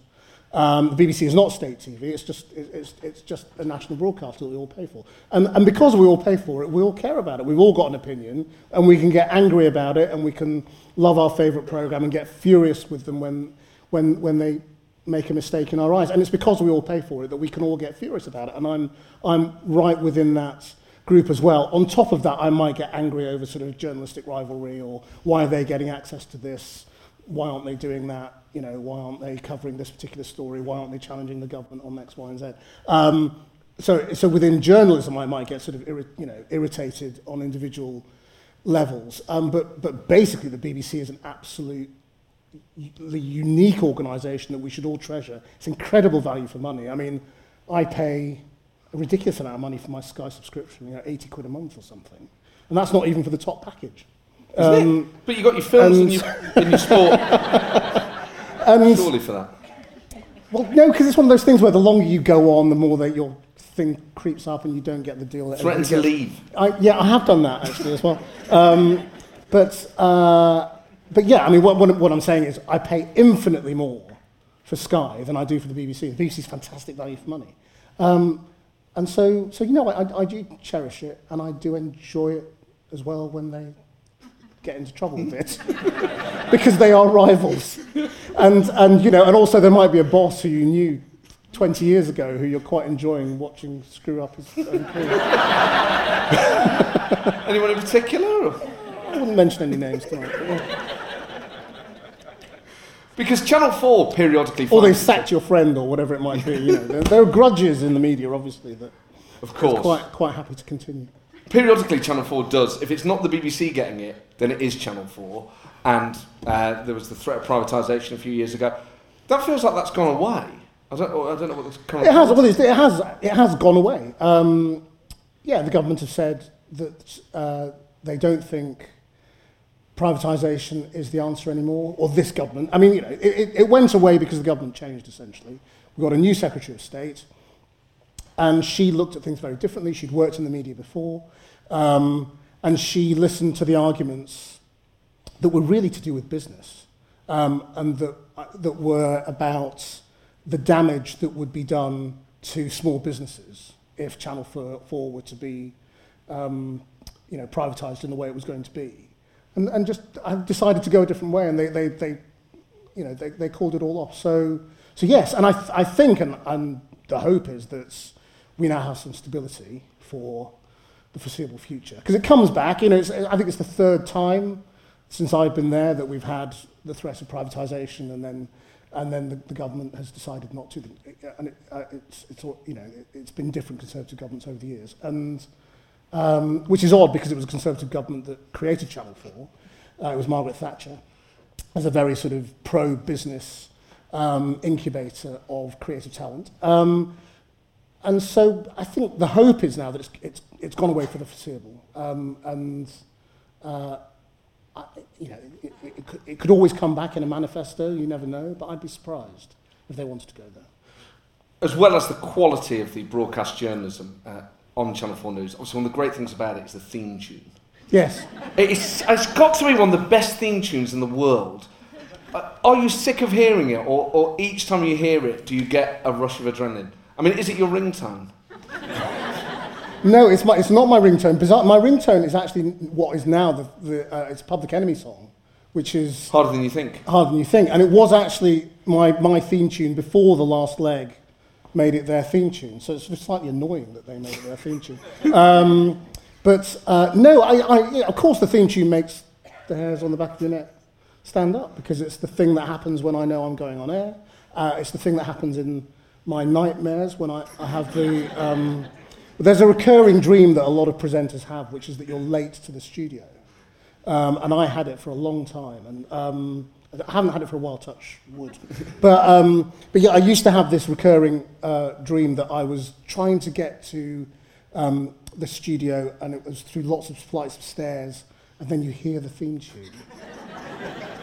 Speaker 2: Um, the BBC is not state TV, it's just, it's, it's just a national broadcaster that we all pay for. And, and because we all pay for it, we all care about it. We've all got an opinion, and we can get angry about it, and we can love our favourite programme and get furious with them when, when, when they make a mistake in our eyes. And it's because we all pay for it that we can all get furious about it. And I'm, I'm right within that group as well. On top of that, I might get angry over sort of journalistic rivalry or why are they getting access to this? Why aren't they doing that? You know, why aren't they covering this particular story? Why aren't they challenging the government on X, Y, and Z? Um, so, so within journalism, I might get sort of, irri- you know, irritated on individual levels. Um, but, but basically, the BBC is an absolute unique organisation that we should all treasure. It's incredible value for money. I mean, I pay a ridiculous amount of money for my Sky subscription, you know, 80 quid a month or something. And that's not even for the top package.
Speaker 1: Um, but you got your films and, and, your, and your sport.
Speaker 2: And,
Speaker 1: Surely for that.
Speaker 2: Well, no, because it's one of those things where the longer you go on, the more that your thing creeps up and you don't get the deal. That
Speaker 1: Threaten to gets. leave.
Speaker 2: I, yeah, I have done that actually as well. Um, but, uh, but yeah, I mean, what, what, what I'm saying is I pay infinitely more for Sky than I do for the BBC. The BBC is fantastic value for money. Um, and so, so you know, I, I do cherish it and I do enjoy it as well when they get into trouble with it because they are rivals. And, and, you know, and also there might be a boss who you knew 20 years ago who you're quite enjoying watching screw up his own career.
Speaker 1: Anyone in particular?
Speaker 2: I wouldn't mention any names tonight. Yeah.
Speaker 1: Because Channel 4 periodically...
Speaker 2: Or they sacked your friend or whatever it might be. You know, there, there are grudges in the media, obviously, that...
Speaker 1: Of course.
Speaker 2: Quite, quite happy to continue
Speaker 1: periodically Channel 4 does. If it's not the BBC getting it, then it is Channel 4. And uh, there was the threat of privatisation a few years ago. That feels like that's gone away. I don't, I don't know what kind.
Speaker 2: It has, well, it has, it has gone away. Um, yeah, the government have said that uh, they don't think privatisation is the answer anymore, or this government. I mean, you know, it, it went away because the government changed, essentially. We got a new Secretary of State, and she looked at things very differently. She'd worked in the media before. Um, and she listened to the arguments that were really to do with business um, and that, uh, that were about the damage that would be done to small businesses if Channel 4, 4 were to be um, you know, privatised in the way it was going to be. And, and just I decided to go a different way, and they, they, they, you know, they, they called it all off. So, so yes, and I, th I think, and, and the hope is that we now have some stability for the foreseeable future. Because it comes back, you know, I think it's the third time since I've been there that we've had the threat of privatisation and then and then the, the government has decided not to. And it, uh, it's, it's, all, you know, it, it's been different Conservative governments over the years. And um, which is odd because it was a Conservative government that created Channel 4. Uh, it was Margaret Thatcher as a very sort of pro-business um, incubator of creative talent. Um, and so I think the hope is now that it's, it's, it's gone away for the foreseeable. Um, and uh, I, you know, it, it, it, could, it could always come back in a manifesto, you never know, but I'd be surprised if they wanted to go there.
Speaker 1: As well as the quality of the broadcast journalism uh, on Channel 4 News, obviously one of the great things about it is the theme tune.
Speaker 2: Yes.
Speaker 1: It's, it's got to be one of the best theme tunes in the world. Uh, are you sick of hearing it, or, or each time you hear it, do you get a rush of adrenaline? I mean, is it your ringtone?
Speaker 2: No, it's, my, it's not my ringtone. Bizarre, my ringtone is actually what is now the, the uh, it's Public Enemy song, which is
Speaker 1: harder than you think.
Speaker 2: Harder than you think, and it was actually my my theme tune before the last leg made it their theme tune. So it's slightly annoying that they made it their theme tune. Um, but uh, no, I, I, yeah, of course the theme tune makes the hairs on the back of your neck stand up because it's the thing that happens when I know I'm going on air. Uh, it's the thing that happens in my nightmares when I, I have the. Um, there's a recurring dream that a lot of presenters have, which is that you're late to the studio. Um, and I had it for a long time. And um, I haven't had it for a while, touch wood. but, um, but yeah, I used to have this recurring uh, dream that I was trying to get to um, the studio, and it was through lots of flights of stairs, and then you hear the theme tune.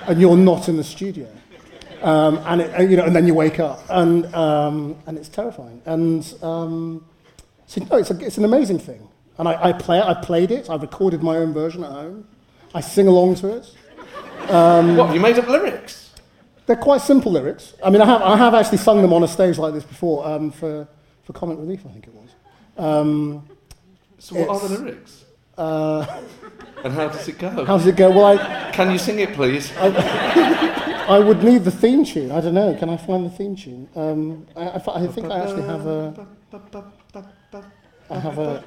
Speaker 2: and you're not in the studio. Um, and, it, you know, and then you wake up, and, um, and it's terrifying. And um, so, no, it's, a, it's an amazing thing. And I, I play it, I played it, I recorded my own version at home. I sing along to it.
Speaker 1: Um, what, you made up lyrics?
Speaker 2: They're quite simple lyrics. I mean, I have, I have actually sung them on a stage like this before um, for, for Comic Relief, I think it was. Um,
Speaker 1: so what are the lyrics? Uh, and how does it go?
Speaker 2: How does it go? Well, I,
Speaker 1: Can you sing it, please?
Speaker 2: I, I would need the theme tune. I don't know. Can I find the theme tune? Um, I, I, I think I actually have a... I have a,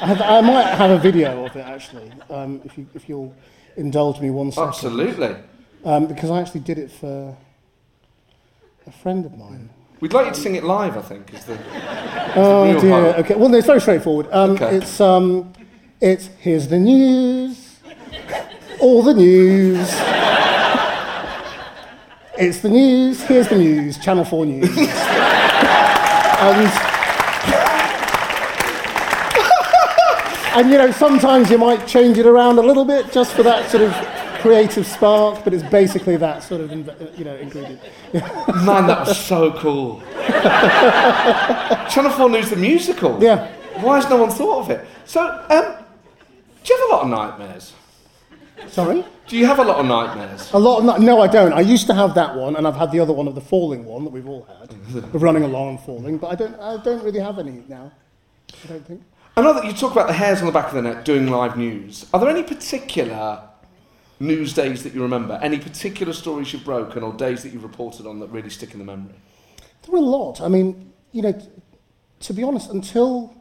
Speaker 2: I, have, I might have a video of it actually, um, if you if you'll indulge me one second.
Speaker 1: Absolutely.
Speaker 2: Um, because I actually did it for a friend of mine.
Speaker 1: We'd like you to sing it live. I think is the.
Speaker 2: oh the dear. Okay. Well, no, it's very straightforward. Um, okay. It's um, it's here's the news, all the news. it's the news. Here's the news. Channel Four News. and and you know, sometimes you might change it around a little bit just for that sort of creative spark, but it's basically that sort of you know ingredient.
Speaker 1: Man, that was so cool. Channel Four News, the musical.
Speaker 2: Yeah.
Speaker 1: Why has no one thought of it? So, um, do you have a lot of nightmares?
Speaker 2: Sorry?
Speaker 1: Do you have a lot of nightmares?
Speaker 2: A lot of no, I don't. I used to have that one, and I've had the other one of the falling one that we've all had, of running along and falling. But I don't. I don't really have any now. I don't think.
Speaker 1: I know that you talk about the hairs on the back of the neck doing live news. Are there any particular news days that you remember? Any particular stories you've broken or days that you've reported on that really stick in the memory?
Speaker 2: There were a lot. I mean, you know, t- to be honest, until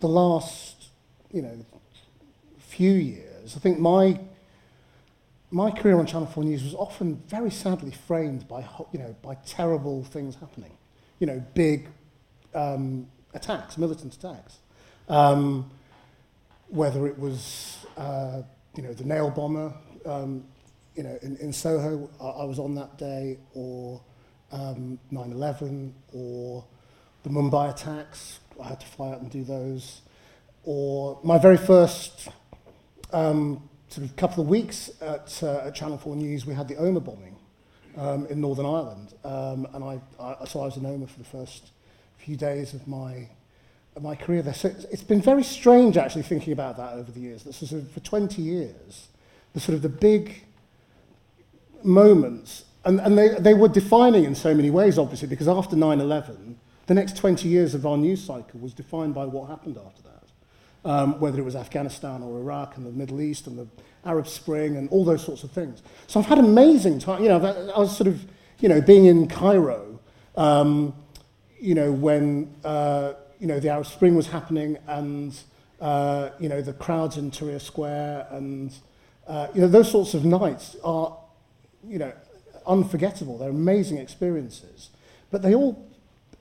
Speaker 2: the last, you know, few years, I think my my career on Channel 4 News was often very sadly framed by, you know, by terrible things happening. You know, big um, attacks, militant attacks. Um, whether it was, uh, you know, the nail bomber, um, you know, in, in Soho, I, I was on that day, or um, 9-11, or the Mumbai attacks, I had to fly out and do those, or my very first um, sort of couple of weeks at, uh, at Channel 4 News, we had the Omagh bombing um, in Northern Ireland, um, and I, I, so I was in Omagh for the first few days of my my career there. So it's, it's been very strange actually thinking about that over the years. That sort of for 20 years, the sort of the big moments, and, and they, they were defining in so many ways, obviously, because after 9-11, the next 20 years of our news cycle was defined by what happened after that. Um, whether it was Afghanistan or Iraq and the Middle East and the Arab Spring and all those sorts of things. So I've had amazing time. You know, I was sort of, you know, being in Cairo, um, you know, when, uh, you know, the Arab Spring was happening and, uh, you know, the crowds in Tahrir Square and, uh, you know, those sorts of nights are, you know, unforgettable. They're amazing experiences. But they all,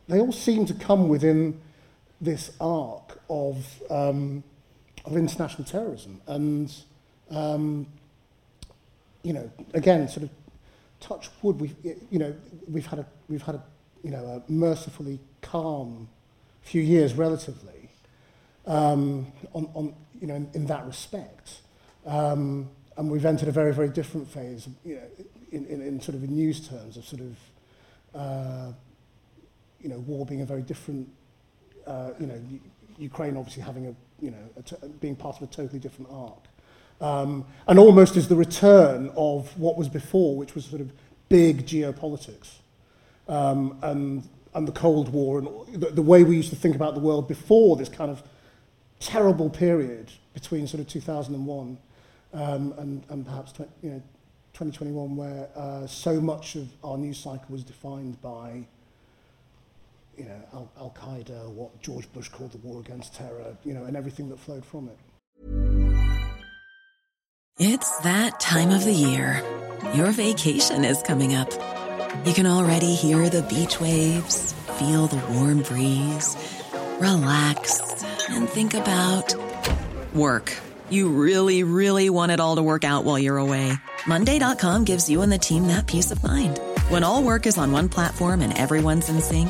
Speaker 2: they all seem to come within this arc of, um, of international terrorism. And, um, you know, again, sort of touch wood, we've, you know, we've had a, we've had a, you know, a mercifully calm few years relatively um, on, on, you know, in, in that respect. Um, and we've entered a very, very different phase, you know, in, in, in sort of in news terms of sort of, uh, you know, war being a very different, uh, you know, Ukraine obviously having a, you know, a t- being part of a totally different arc. Um, and almost as the return of what was before, which was sort of big geopolitics. Um, and, and the Cold War and the, the way we used to think about the world before this kind of terrible period between sort of 2001 um, and, and perhaps you know, 2021 where uh, so much of our news cycle was defined by you know, Al, Qaeda, what George Bush called the war against terror, you know, and everything that flowed from it.
Speaker 3: It's that time of the year. Your vacation is coming up. You can already hear the beach waves, feel the warm breeze, relax, and think about work. You really, really want it all to work out while you're away. Monday.com gives you and the team that peace of mind. When all work is on one platform and everyone's in sync,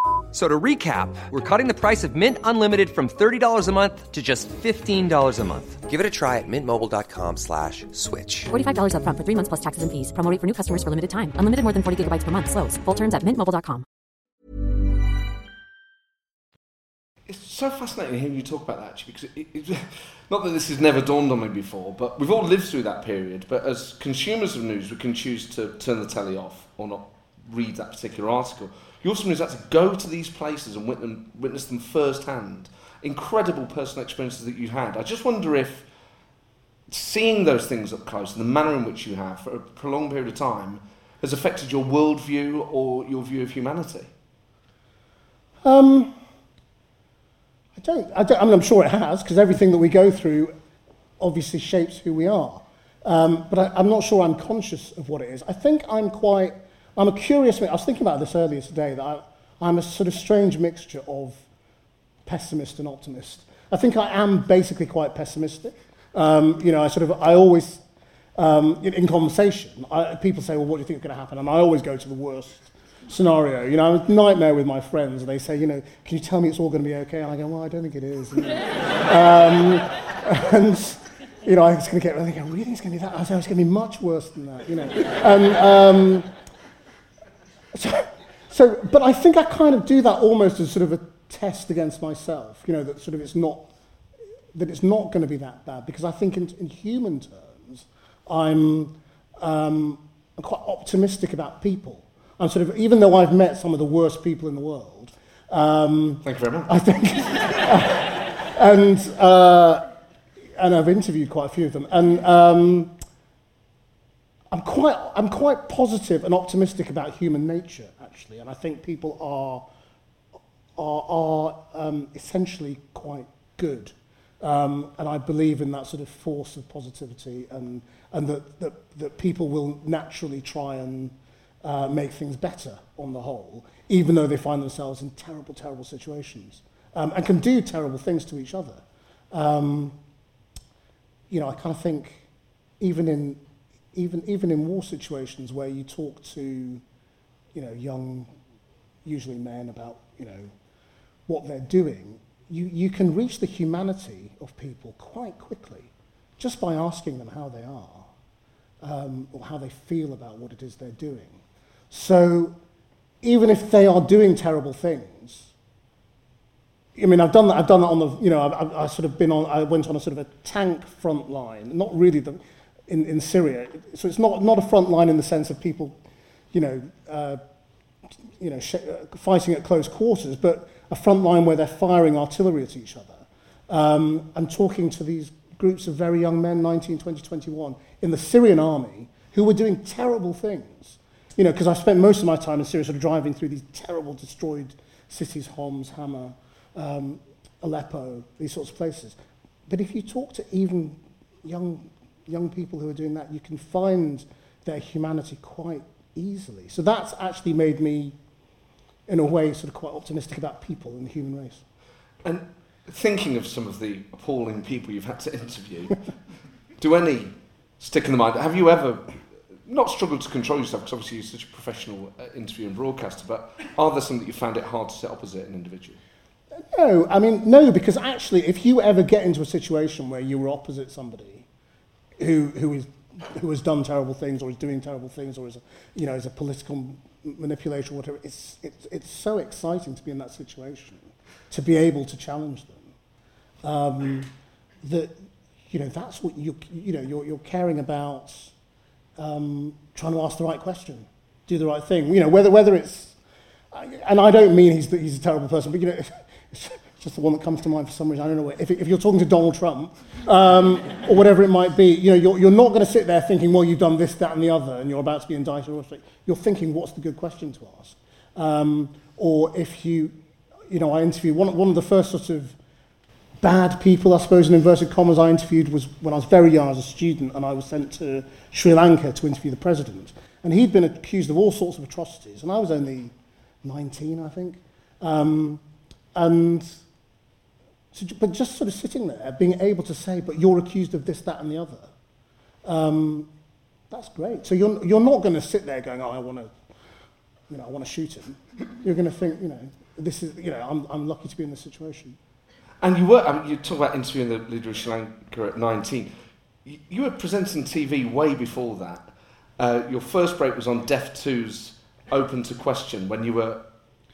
Speaker 4: So to recap, we're cutting the price of Mint Unlimited from $30 a month to just $15 a month. Give it a try at mintmobile.com slash switch.
Speaker 5: $45 up front for three months plus taxes and fees. Promo for new customers for limited time. Unlimited more than 40 gigabytes per month. Slows. Full terms at mintmobile.com.
Speaker 1: It's so fascinating hearing you talk about that actually because it, it, not that this has never dawned on me before, but we've all lived through that period. But as consumers of news, we can choose to turn the telly off or not read that particular article. You're someone who's had to go to these places and witness them, witness them firsthand. Incredible personal experiences that you had. I just wonder if seeing those things up close and the manner in which you have for a prolonged period of time has affected your worldview or your view of humanity.
Speaker 2: Um, I don't, I don't. I mean, I'm sure it has because everything that we go through obviously shapes who we are. Um, but I, I'm not sure I'm conscious of what it is. I think I'm quite I'm a curious, I was thinking about this earlier today, that I, I'm a sort of strange mixture of pessimist and optimist. I think I am basically quite pessimistic. Um, you know, I sort of, I always, um, in, in conversation, I, people say, well, what do you think is going to happen? And I always go to the worst scenario. You know, I'm a nightmare with my friends. They say, you know, can you tell me it's all going to be okay? And I go, well, I don't think it is. um, and, you know, it's going to get, I think, I really think it's going to be that? I say, it's going to be much worse than that, you know. And, um, so, but I think I kind of do that almost as sort of a test against myself, you know, that sort of it's not, that it's not going to be that bad, because I think in, in human terms, I'm, um, I'm quite optimistic about people. I'm sort of, even though I've met some of the worst people in the world, um,
Speaker 1: Thank you very much.
Speaker 2: I think, and, uh, and I've interviewed quite a few of them, and um, I'm quite, I'm quite positive and optimistic about human nature, actually, and I think people are, are, are um, essentially quite good. Um, and I believe in that sort of force of positivity and, and that, that, that people will naturally try and uh, make things better on the whole, even though they find themselves in terrible, terrible situations um, and can do terrible things to each other. Um, you know, I kind of think even in even even in war situations where you talk to, you know, young, usually men about you know, what they're doing, you you can reach the humanity of people quite quickly, just by asking them how they are, um, or how they feel about what it is they're doing. So, even if they are doing terrible things. I mean, I've done that. I've done that on the, you know, I've, I've, I've sort of been on. I went on a sort of a tank front line, not really the, in, in Syria. So it's not, not a front line in the sense of people, you know, uh, you know, sh- uh, fighting at close quarters, but a front line where they're firing artillery at each other um, and talking to these groups of very young men, 19, 20, 21, in the Syrian army who were doing terrible things. You know, because I spent most of my time in Syria sort of driving through these terrible destroyed cities, Homs, Hama, um, Aleppo, these sorts of places. But if you talk to even young young people who are doing that, you can find their humanity quite easily. So that's actually made me, in a way, sort of quite optimistic about people and the human race.
Speaker 1: And thinking of some of the appalling people you've had to interview, do any stick in the mind? Have you ever not struggled to control yourself because obviously you're such a professional uh, interviewer and broadcaster, but are there some that you found it hard to sit opposite an individual?
Speaker 2: No, I mean, no, because actually, if you ever get into a situation where you were opposite somebody who, who, is, who has done terrible things or is doing terrible things or is a, you know, is a political manipulation or whatever, it's, it's, it's so exciting to be in that situation, to be able to challenge them. Um, that, you know, that's what you, you know, you're, you're caring about um, trying to ask the right question, do the right thing. You know, whether, whether it's, and I don't mean he's, he's a terrible person, but, you know, just the one that comes to mind for some reason. I don't know. If, if you're talking to Donald Trump um, or whatever it might be, you know, you're, you're not going to sit there thinking, well, you've done this, that, and the other, and you're about to be indicted. Or something. You're thinking, what's the good question to ask? Um, or if you, you know, I interviewed one, one of the first sort of bad people, I suppose, in inverted commas, I interviewed was when I was very young as a student, and I was sent to Sri Lanka to interview the president. And he'd been accused of all sorts of atrocities, and I was only 19, I think. Um, and so, but just sort of sitting there, being able to say, but you're accused of this, that, and the other. Um, that's great. So you're, you're not going to sit there going, oh, I want to, you know, I want to shoot him. You're going to think, you know, this is, you know, I'm, I'm lucky to be in this situation.
Speaker 1: And you were, I mean, you talk about interviewing the leader of Sri Lanka at 19. You, you were presenting TV way before that. Uh, your first break was on Def 2's Open to Question when you were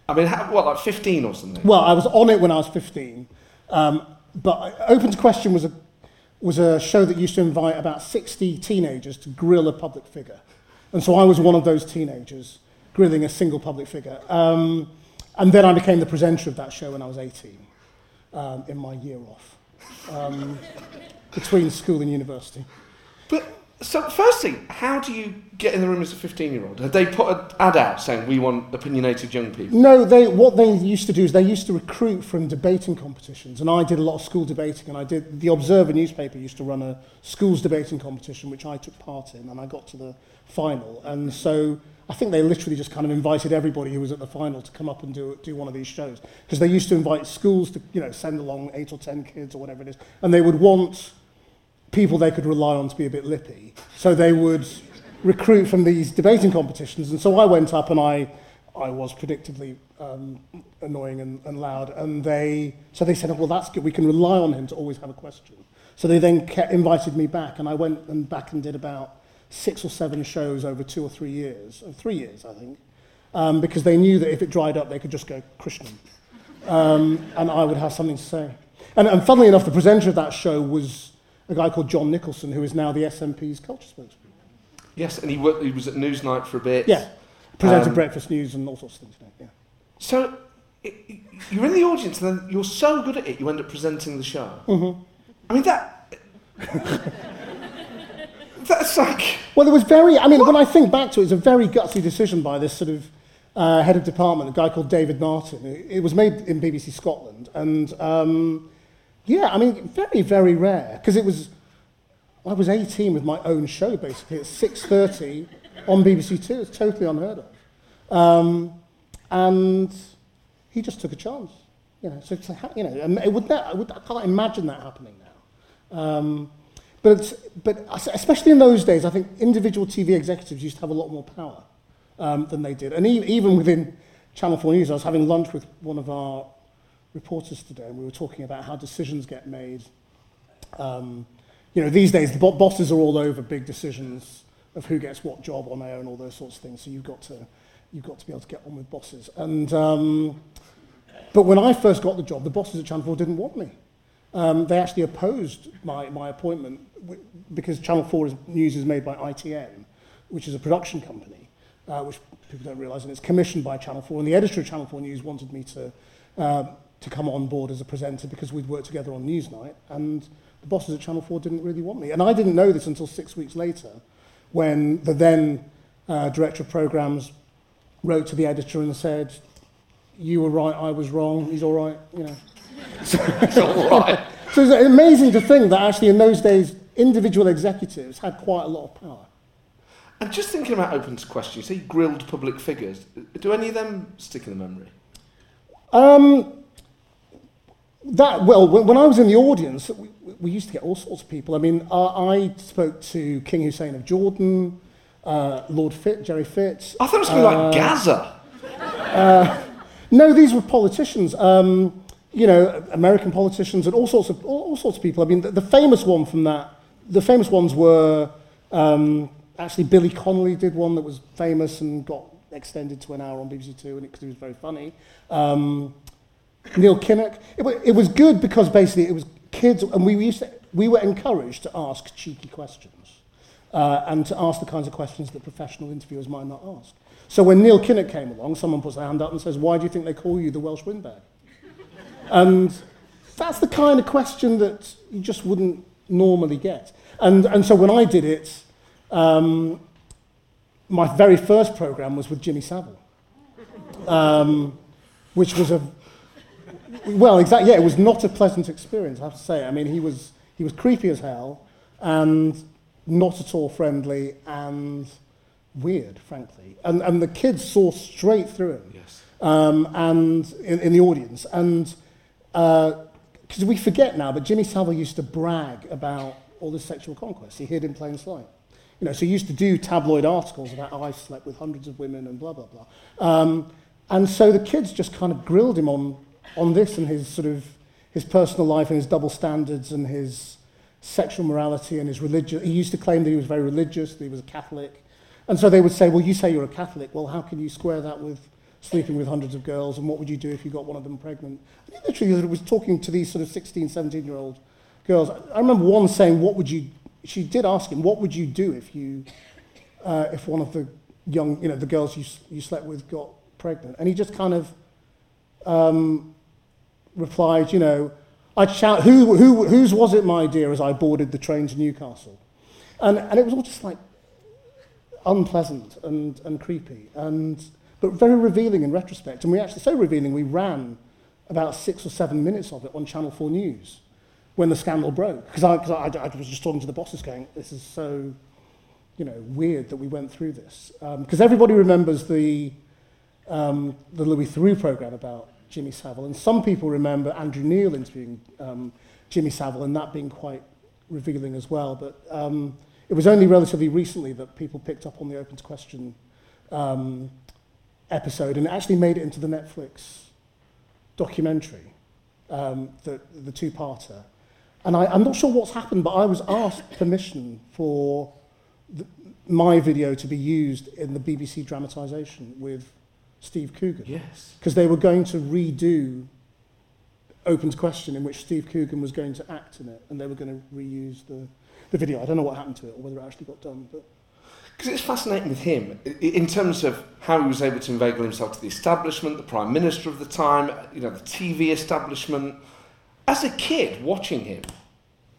Speaker 1: I mean, how, what, like 15 or something?
Speaker 2: Well, I was on it when I was 15. Um, but Open to Question was a, was a show that used to invite about 60 teenagers to grill a public figure. And so I was one of those teenagers grilling a single public figure. Um, and then I became the presenter of that show when I was 18, um, in my year off, um, between school and university.
Speaker 1: But So, firstly, how do you get in the room as a 15-year-old? Had they put an ad out saying, we want opinionated young people?
Speaker 2: No, they, what they used to do is they used to recruit from debating competitions. And I did a lot of school debating, and I did... The Observer newspaper used to run a schools debating competition, which I took part in, and I got to the final. And so I think they literally just kind of invited everybody who was at the final to come up and do, do one of these shows. Because they used to invite schools to, you know, send along eight or ten kids or whatever it is. And they would want people they could rely on to be a bit lippy. So they would recruit from these debating competitions. And so I went up and I, I was predictably um, annoying and, and loud. And they, so they said, oh, well, that's good. We can rely on him to always have a question. So they then kept, invited me back. And I went and back and did about six or seven shows over two or three years, or three years, I think, um, because they knew that if it dried up, they could just go Krishnan. Um, and I would have something to say. And, and funnily enough, the presenter of that show was a guy called John Nicolson, who is now the SNP's culture spokesman.
Speaker 1: Yes, and he, worked, he was at Newsnight for a bit.
Speaker 2: Yeah, presented
Speaker 1: Um,
Speaker 2: breakfast news and all sorts of things. Yeah.
Speaker 1: So it, you're in the audience, and then you're so good at it, you end up presenting the show. Mm-hmm. I mean, that. that's like.
Speaker 2: Well, it was very, I mean, when I think back to it, it was a very gutsy decision by this sort of uh, head of department, a guy called David Martin. It, it was made in BBC Scotland. And um, yeah, I mean, very, very rare. Because it was, I was 18 with my own show, basically, at 6.30 on BBC Two. It's totally unheard of. Um, and he just took a chance. You know, so, ha- you know, it would, I, would, I can't imagine that happening now. Um, But, but especially in those days, I think individual TV executives used to have a lot more power um, than they did. And e- even within Channel 4 News, I was having lunch with one of our reporters today, and we were talking about how decisions get made. Um, you know, these days, the bo- bosses are all over big decisions of who gets what job on air and all those sorts of things. So you've got to, you've got to be able to get on with bosses. And, um, but when I first got the job, the bosses at Channel 4 didn't want me. Um, they actually opposed my, my appointment because Channel 4 is, News is made by ITN, which is a production company, uh, which people don't realise, and it's commissioned by Channel 4. And the editor of Channel 4 News wanted me to, uh, to come on board as a presenter because we'd worked together on Newsnight, and the bosses at Channel 4 didn't really want me. And I didn't know this until six weeks later when the then uh, director of programmes wrote to the editor and said, you were right, I was wrong, he's all right, you know. So, all right. so it's amazing to think that actually in those days, individual executives had quite a lot of power.
Speaker 1: And just thinking about open to question, you say grilled public figures. Do any of them stick in the memory?
Speaker 2: Um, that well, when, when I was in the audience, we, we used to get all sorts of people. I mean, I, I spoke to King Hussein of Jordan, uh, Lord Fitt, Gerry Fitt.
Speaker 1: I thought it was going to be like Gaza.
Speaker 2: No, these were politicians. Um, you know, American politicians and all sorts of all, all sorts of people. I mean, the, the famous one from that, the famous ones were um, actually Billy Connolly did one that was famous and got extended to an hour on BBC Two, and because it, was very funny. Um, Neil Kinnock. It, it was good because basically it was kids, and we used to, we were encouraged to ask cheeky questions uh, and to ask the kinds of questions that professional interviewers might not ask. So when Neil Kinnock came along, someone puts their hand up and says, "Why do you think they call you the Welsh windbag?" And that's the kind of question that you just wouldn't normally get. And, and so when I did it, um, my very first program was with Jimmy Savile, um, which was a, well, exactly, yeah, it was not a pleasant experience, I have to say. I mean, he was, he was creepy as hell and not at all friendly and weird, frankly. And, and the kids saw straight through him
Speaker 1: Yes.
Speaker 2: um, and in, in the audience. And because we forget now, but Jimmy Savile used to brag about all this sexual conquest. He hid in plain sight. You know, so he used to do tabloid articles about how I slept with hundreds of women and blah, blah, blah. Um, and so the kids just kind of grilled him on, on this and his sort of his personal life and his double standards and his sexual morality and his religion. He used to claim that he was very religious, that he was a Catholic. And so they would say, well, you say you're a Catholic. Well, how can you square that with sleeping with hundreds of girls? And what would you do if you got one of them pregnant? And he literally was talking to these sort of 16, 17-year-old girls. I remember one saying, what would you... She did ask him, what would you do if you... Uh, if one of the young, you know, the girls you, you slept with got pregnant? And he just kind of um, replied, you know, I'd shout, who, who, whose was it, my dear, as I boarded the train to Newcastle? And, and it was all just like unpleasant and, and creepy, and, but very revealing in retrospect. And we actually, so revealing, we ran about six or seven minutes of it on Channel 4 News when the scandal broke. Because I, 'cause I, I was just talking to the bosses going, this is so, you know, weird that we went through this. Because everybody remembers the, um, the Louis Theroux program about Jimmy Savile, and some people remember Andrew Neil interviewing um, Jimmy Savile, and that being quite revealing as well. But um, it was only relatively recently that people picked up on the Open to Question um, episode, and actually made it into the Netflix documentary, um, the, the two-parter. And I, I'm not sure what's happened, but I was asked permission for the, my video to be used in the BBC dramatisation with Steve Coogan.
Speaker 1: Yes.
Speaker 2: Because they were going to redo Open Question, in which Steve Coogan was going to act in it, and they were going to reuse the, the video. I don't know what happened to it or whether it actually got done, but
Speaker 1: Because it's fascinating with him in terms of how he was able to inveigle himself to the establishment, the prime minister of the time, you know, the TV establishment. As a kid watching him,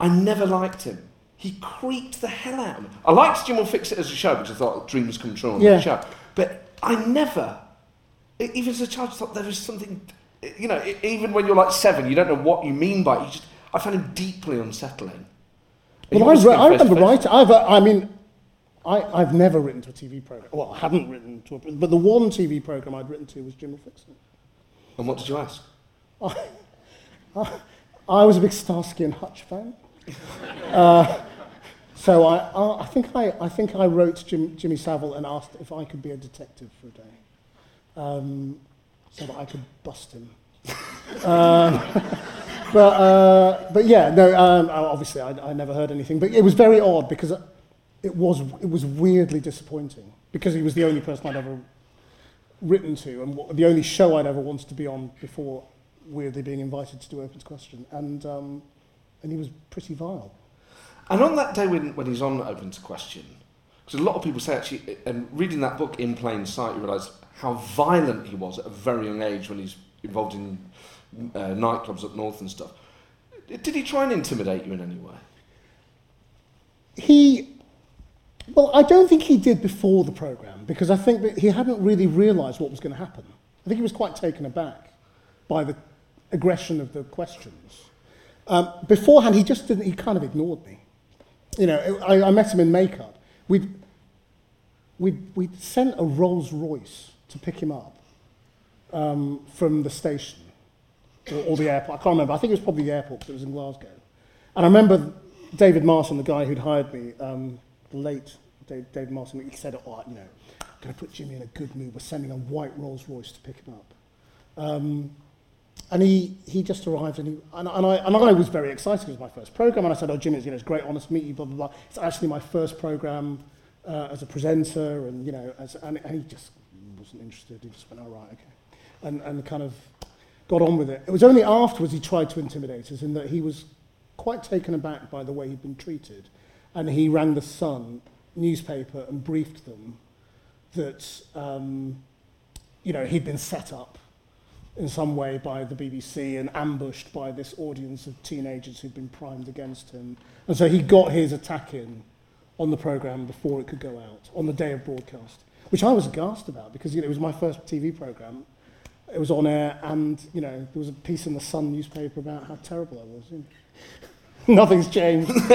Speaker 1: I never liked him. He creeped the hell out of me. I liked Jim'll Fix It as a show because I thought dreams come true on
Speaker 2: Yeah.
Speaker 1: the show. But I never, even as a child, I thought there was something, you know, even when you're like seven, you don't know what you mean by it. You just, I found him deeply unsettling.
Speaker 2: Well, I, re- I remember writing. I've, uh, I mean, I, I've never written to a TV program. Well, I haven't written to a, but the one TV program I'd written to was Jim'll Fix
Speaker 1: And what did you ask?
Speaker 2: I I, I was a big Starsky and Hutch fan. Uh, So I, I, I think I, I think I wrote to Jim, Jimmy Savile and asked if I could be a detective for a day, um, so that I could bust him. um, but uh, but yeah, no. Um, obviously, I, I never heard anything. But it was very odd because it was it was weirdly disappointing because he was the only person I'd ever written to and the only show I'd ever wanted to be on before weirdly being invited to do Open to Question, and um, and he was pretty vile.
Speaker 1: And on that day when, when he's on Open to Question, because a lot of people say actually, and reading that book in plain sight, you realise how violent he was at a very young age when he's involved in uh, nightclubs up north and stuff. Did he try and intimidate you in any way?
Speaker 2: He, well, I don't think he did before the programme because I think that he hadn't really realised what was going to happen. I think he was quite taken aback by the aggression of the questions. Um, beforehand, he just didn't, he kind of ignored me you know, I, I met him in makeup. We'd, we'd, we'd sent a Rolls Royce to pick him up um, from the station or, or the airport. I can't remember. I think it was probably the airport because it was in Glasgow. And I remember David Martin, the guy who'd hired me, um, the late David, David Martin, he said, oh, you know, I'm going to put Jimmy in a good mood. We're sending a white Rolls Royce to pick him up. Um, and he, he just arrived and, he, and, and, I, and I was very excited. It was my first program. And I said, oh, Jim, it's, you know, it's great, honest to meet you, blah, blah, blah. It's actually my first program uh, as a presenter. And, you know, as, and, and he just wasn't interested. He just went, all oh, okay. And, and kind of got on with it. It was only afterwards he tried to intimidate us in that he was quite taken aback by the way he'd been treated. And he rang the Sun newspaper and briefed them that, um, you know, he'd been set up in some way by the BBC and ambushed by this audience of teenagers who'd been primed against him. And so he got his attack in on the programme before it could go out, on the day of broadcast, which I was aghast about because you know, it was my first TV programme. It was on air and you know, there was a piece in the Sun newspaper about how terrible I was. You know. Nothing's changed.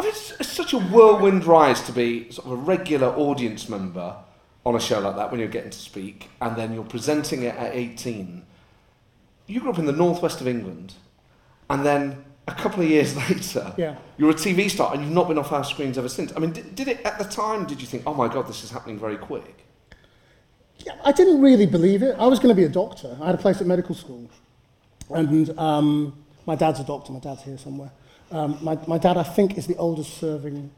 Speaker 1: it's, it's such a whirlwind rise to be sort of a regular audience member on a show like that when you're getting to speak and then you're presenting it at 18. You grew up in the northwest of England and then a couple of years later,
Speaker 2: yeah.
Speaker 1: you're a TV star and you've not been off our screens ever since. I mean, did, did, it at the time, did you think, oh my God, this is happening very quick?
Speaker 2: Yeah, I didn't really believe it. I was going to be a doctor. I had a place at medical school. And um, my dad's a doctor, my dad's here somewhere. Um, my, my dad, I think, is the oldest serving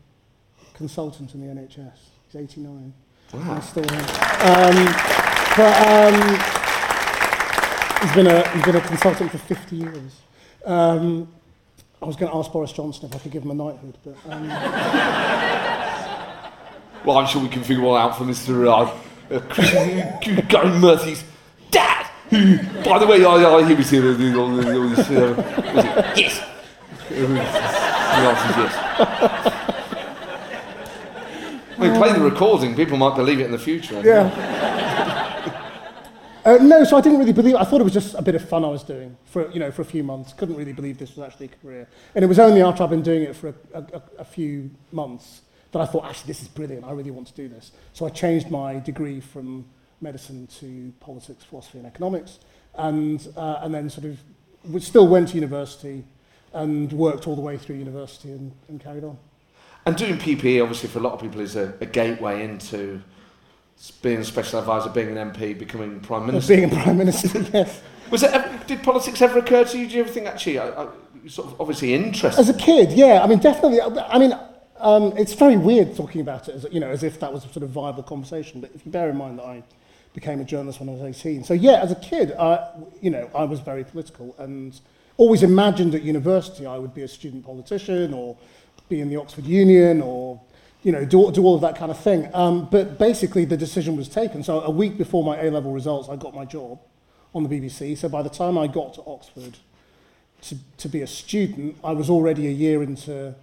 Speaker 2: consultant in the NHS. He's 89.
Speaker 1: Wow.
Speaker 2: I still am. Um, but um, he's, been a, he's been a consultant for 50 years. I was going to ask Boris Johnson if I could give him a knighthood, but... Um...
Speaker 1: well, I'm sure we can figure all out for Mr. Uh, uh, Guru-Murthy's dad, who, by the way, I, I, he was here. Uh, yes. The answer is yes. We play the recording, people might believe it in the future.
Speaker 2: Yeah. Uh, no, so I didn't really believe. I thought it was just a bit of fun I was doing for, you know, for a few months. Couldn't really believe this was actually a career. And it was only after I've been doing it for a, a, a few months that I thought, actually, this is brilliant. I really want to do this. So I changed my degree from medicine to politics, philosophy, and economics, and, uh, and then sort of still went to university and worked all the way through university and, and carried on.
Speaker 1: And doing PPE, obviously, for a lot of people, is a, a gateway into being a special advisor, being an MP, becoming prime minister.
Speaker 2: Being a prime minister, yes.
Speaker 1: Was it ever, did politics ever occur to you? Did you ever think actually, I, I, sort of obviously interested?
Speaker 2: As a kid, yeah. I mean, definitely. I mean, um, it's very weird talking about it as you know, as if that was a sort of viable conversation. But if you bear in mind that I became a journalist when I was 18, so yeah, as a kid, uh, you know, I was very political and always imagined at university I would be a student politician or be in the Oxford Union or you know, do, do all of that kind of thing. Um, but basically, the decision was taken. So a week before my A-level results, I got my job on the BBC. So by the time I got to Oxford to, to be a student, I was already a year into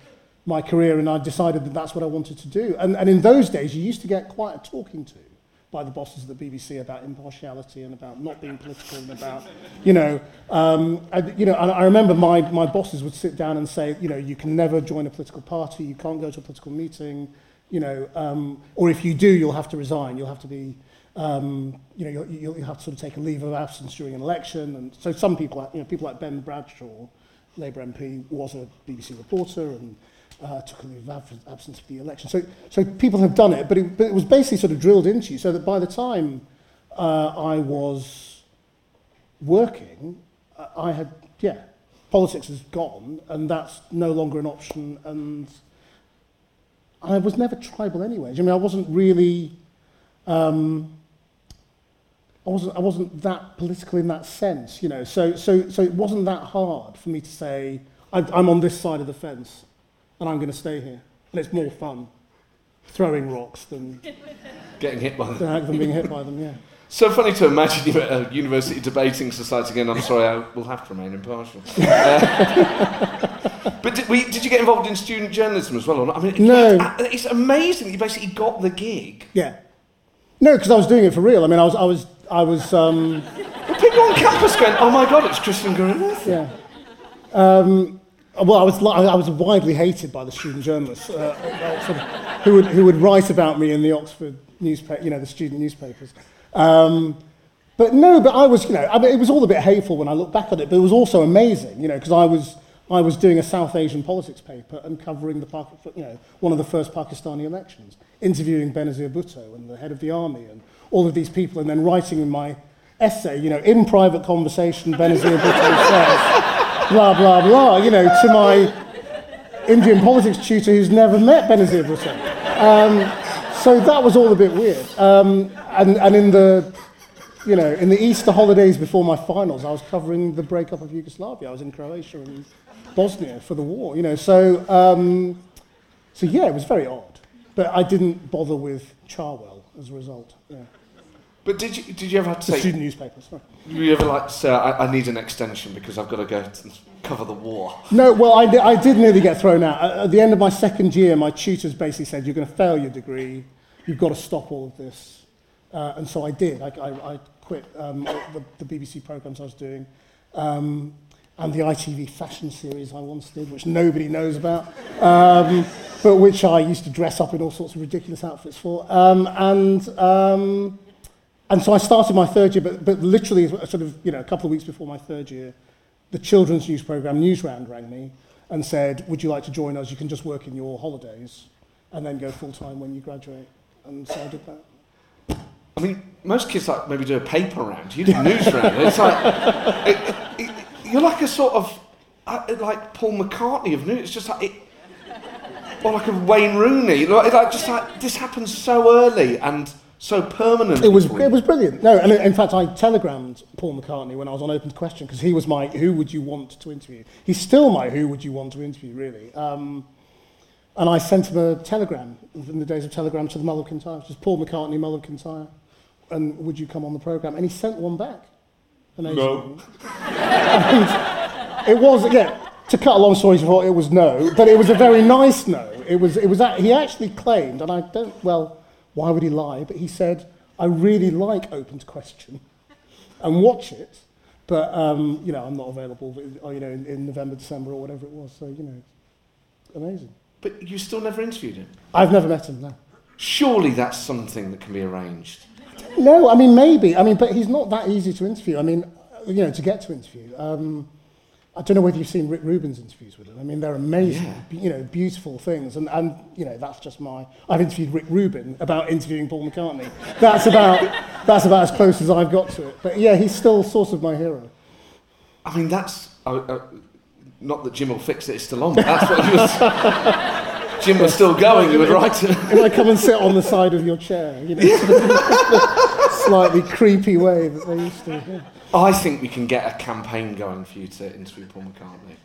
Speaker 2: my career and I decided that that's what I wanted to do. And, and in those days, you used to get quite a talking to by the bosses of the BBC about impartiality and about not being political and about, you know, um, I, you know, and I remember my, my bosses would sit down and say, you know, you can never join a political party, you can't go to a political meeting, you know, um, or if you do, you'll have to resign, you'll have to be, um, you know, you'll, you'll, have to sort of take a leave of absence during an election. And so some people, you know, people like Ben Bradshaw, Labour MP, was a BBC reporter and uh, took a leave of ab- absence for the election. So, so people have done it, but it, but it was basically sort of drilled into you so that by the time uh, I was working, uh, I had, yeah, politics is gone and that's no longer an option and I was never tribal anyway. I mean, I wasn't really, um, I wasn't, I wasn't that political in that sense, you know. So, so, so it wasn't that hard for me to say, I'm on this side of the fence and I'm going to stay here. And it's more fun throwing rocks than,
Speaker 1: Getting hit by them.
Speaker 2: than, being hit by them, yeah.
Speaker 1: So funny to imagine you at a university debating society again. I'm sorry, I will have to remain impartial. Uh, but did, we, did you get involved in student journalism as well? Or not? I mean,
Speaker 2: No.
Speaker 1: It's amazing that you basically got the gig.
Speaker 2: Yeah. No, because I was doing it for real. I mean, I was, I was, I was, um,
Speaker 1: But people on campus going, oh my god, it's Krishnan Guru-Murthy.
Speaker 2: Yeah. Um, well, I was, I was widely hated by the student journalists uh, uh, sort of, who, would, who would write about me in the Oxford newspaper, you know, the student newspapers. Um, but no, but I was, you know, I mean, it was all a bit hateful when I look back at it, but it was also amazing, you know, because I was, I was doing a South Asian politics paper and covering the, you know, one of the first Pakistani elections, interviewing Benazir Bhutto and the head of the army and all of these people, and then writing in my essay, you know, in private conversation, Benazir Bhutto says, blah, blah, blah, you know, to my Indian politics tutor who's never met Benazir Bhutto. Um, so that was all a bit weird. Um, and, and in the, you know, in the Easter holidays before my finals, I was covering the breakup of Yugoslavia. I was in Croatia and Bosnia for the war, you know. So, um, so yeah, it was very odd. But I didn't bother with Cherwell as a result. Yeah.
Speaker 1: But did you, did you ever have to
Speaker 2: The
Speaker 1: say,
Speaker 2: student newspapers. sorry.
Speaker 1: you ever like say, I, I need an extension because I've got to go to cover the war?
Speaker 2: No, well, I, I did nearly get thrown out. At, the end of my second year, my tutors basically said, you're going to fail your degree. You've got to stop all of this. Uh, and so I did. I, I, I quit um, the, the BBC programmes I was doing um, and the ITV fashion series I once did, which nobody knows about, um, but which I used to dress up in all sorts of ridiculous outfits for. Um, and, um, and so I started my third year, but, but literally sort of, you know, a couple of weeks before my third year, the children's news programme Newsround rang me and said, would you like to join us? You can just work in your holidays and then go full-time when you graduate. And so I did that.
Speaker 1: I mean, most kids like maybe do a paper round. You do news round. It's like it, it, you're like a sort of uh, like Paul McCartney of news. It's just like or like a Wayne Rooney. Like, like just like this happens so early and so permanently.
Speaker 2: It was, it was brilliant. No, and in fact, I telegrammed Paul McCartney when I was on Open to Question because he was my who would you want to interview. He's still my who would you want to interview, really. Um, and I sent him a telegram in the days of telegram to the Mull of Kintyre, is Paul McCartney, Mull of Kintyre, and would you come on the programme? And he sent one back. And it was, yeah, to cut a long story short, it was no, but it was a very nice no. It was, it was, a- he actually claimed, and I don't, well, why would he lie? But he said, I really like Open to Question and watch it, but, um, you know, I'm not available, you know, in, in November, December or whatever it was. So, you know, amazing.
Speaker 1: But you still never interviewed him.
Speaker 2: I've never met him, no.
Speaker 1: Surely that's something that can be arranged.
Speaker 2: No, I mean, maybe. I mean, but he's not that easy to interview. I mean, you know, to get to interview. Um, I don't know whether you've seen Rick Rubin's interviews with him. I mean, they're amazing,
Speaker 1: yeah.
Speaker 2: you know, beautiful things. And, and, you know, that's just my... I've interviewed Rick Rubin about interviewing Paul McCartney. That's about, that's about as close as I've got to it. But, yeah, he's still sort of my hero.
Speaker 1: I mean, that's uh, uh, not that Jim'll Fix It. It's still on. But that's what he was. Jim was still going. You would write it.
Speaker 2: Can I come and sit on the side of your chair? You know, slightly creepy way that they used to. Yeah.
Speaker 1: I think we can get a campaign going for you to interview Paul McCartney.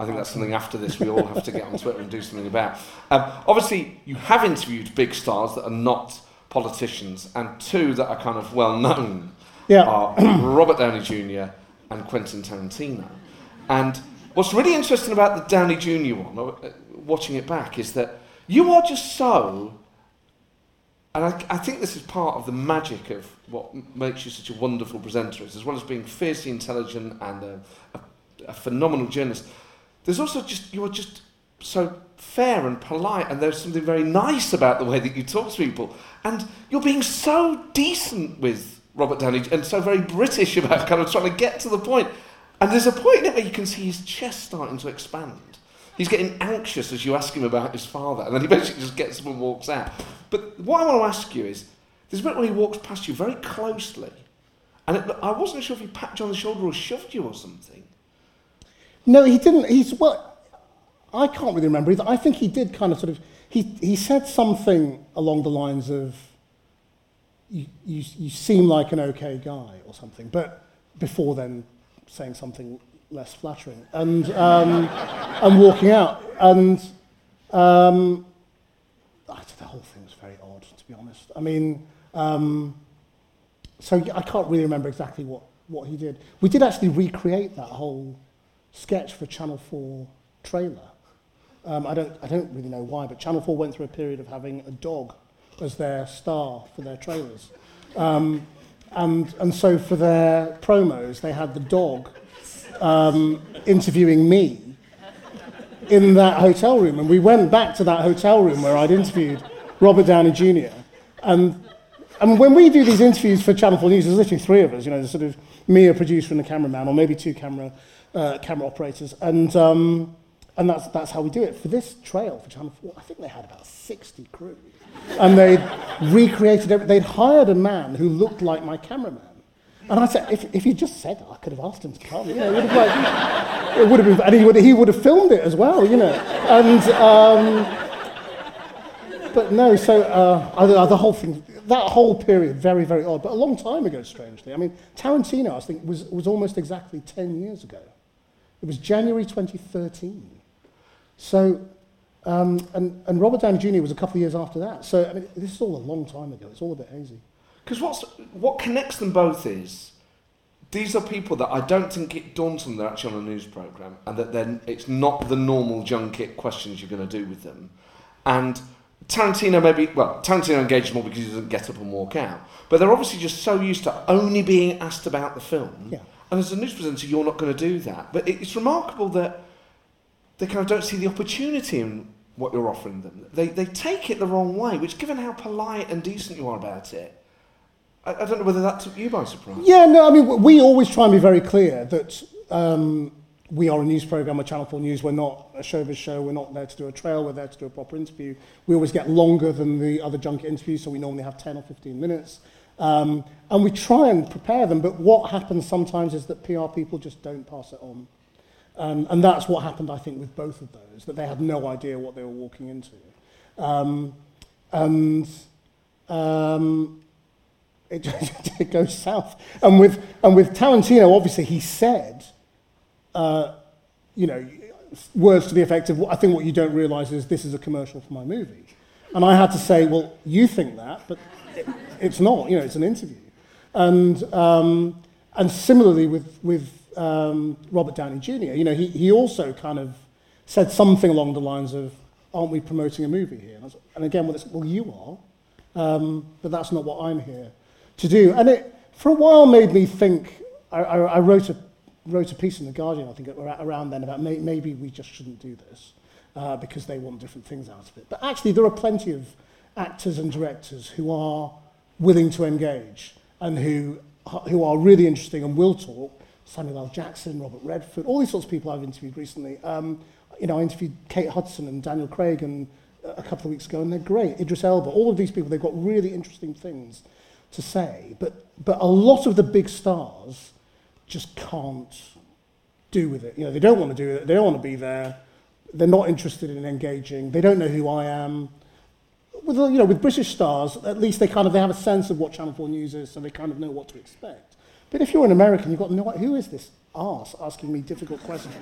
Speaker 1: I think that's something after this we all have to get on Twitter and do something about. Um, obviously, you have interviewed big stars that are not politicians, and two that are kind of well known
Speaker 2: Yeah.
Speaker 1: are Robert Downey Jr. and Quentin Tarantino. And what's really interesting about the Downey Jr. one, uh, watching it back, is that you are just so and I, I think this is part of the magic of what makes you such a wonderful presenter, is as well as being fiercely intelligent and a, a, a phenomenal journalist. There's also just you are just so fair and polite, and there's something very nice about the way that you talk to people, and you're being so decent with Robert Downey and so very British about kind of trying to get to the point. And there's a point in where you can see his chest starting to expand. He's getting anxious as you ask him about his father, and then he basically just gets up and walks out. But what I want to ask you is there's a bit where he walks past you very closely, and it, I wasn't sure if he packed you on the shoulder or shoved you or something.
Speaker 2: No, he didn't. He's well. I can't really remember either. I think he did kind of sort of. He he said something along the lines of, "You you, you seem like an okay guy" or something. But before then, saying something less flattering and um, and walking out and um, the whole thing was very odd to be honest. I mean, um, so I can't really remember exactly what what he did. We did actually recreate that whole sketch for Channel 4 trailer. Um, I, don't, I don't really know why, but Channel 4 went through a period of having a dog as their star for their trailers. Um, and, and so for their promos, they had the dog um, interviewing me in that hotel room. And we went back to that hotel room where I'd interviewed Robert Downey Jr. And, and when we do these interviews for Channel 4 News, there's literally three of us, you know, sort of me, a producer, and a cameraman, or maybe two camera, uh, camera operators. And, um, and that's, that's how we do it. For this trail for Channel 4, I think they had about 60 crew. And they'd recreated, every, they'd hired a man who looked like my cameraman. And I said, if, if he just said that, I could have asked him to come. You know, it would have, like, it would have been, and he would, he would have filmed it as well, you know. And, um, but no, so uh, the whole thing, that whole period, very, very odd, but a long time ago, strangely. I mean, Tarantino, I think, was, was almost exactly 10 years ago. It was January 2013. So, um, and, and Robert Downey Jr. was a couple of years after that. So, I mean, this is all a long time ago. It's all a bit hazy.
Speaker 1: Because what's what connects them both is these are people that I don't think it dawns on them they're actually on a news program, and that then it's not the normal junket questions you're going to do with them. And Tarantino maybe well, Tarantino engages more because he doesn't get up and walk out, but they're obviously just so used to only being asked about the film.
Speaker 2: Yeah.
Speaker 1: And as a news presenter, you're not going to do that. But it's remarkable that they kind of don't see the opportunity in what you're offering them. They, they take it the wrong way, which, given how polite and decent you are about it, I, I don't know whether that took you by surprise.
Speaker 2: Yeah, no, I mean, we always try and be very clear that um, we are a news program, a Channel 4 News. We're not a showbiz show. We're not there to do a trail. We're there to do a proper interview. We always get longer than the other junket interviews, so we normally have 10 or 15 minutes. Um, and we try and prepare them, but what happens sometimes is that PR people just don't pass it on. Um, and that's what happened, I think, with both of those, that they had no idea what they were walking into. Um, and um, it, it goes south. And with, and with Tarantino, obviously, he said, uh, you know, words to the effect of, I think what you don't realize is this is a commercial for my movie. And I had to say, well, you think that, but it, it's not, you know, it's an interview. And, um, and similarly with, with um, Robert Downey Jr., you know, he, he also kind of said something along the lines of, aren't we promoting a movie here? And, was, and again, well, well, you are, um, but that's not what I'm here to do. And it, for a while, made me think. I, I, I wrote, a, wrote a piece in The Guardian, I think, around then about may, maybe we just shouldn't do this uh, because they want different things out of it. But actually, there are plenty of actors and directors who are willing to engage and who, uh, who are really interesting and will talk. Samuel L. Jackson, Robert Redford, all these sorts of people I've interviewed recently. Um, you know, I interviewed Kate Hudson and Daniel Craig and uh, a couple of weeks ago, and they're great. Idris Elba, all of these people, they've got really interesting things to say, but, but a lot of the big stars just can't do with it. You know, they don't want to do it, they don't want to be there, they're not interested in engaging, they don't know who I am. With, you know, with British stars, at least they kind of they have a sense of what Channel 4 News is, so they kind of know what to expect. But if you're an American, you've got no idea, who is this arse asking me difficult questions?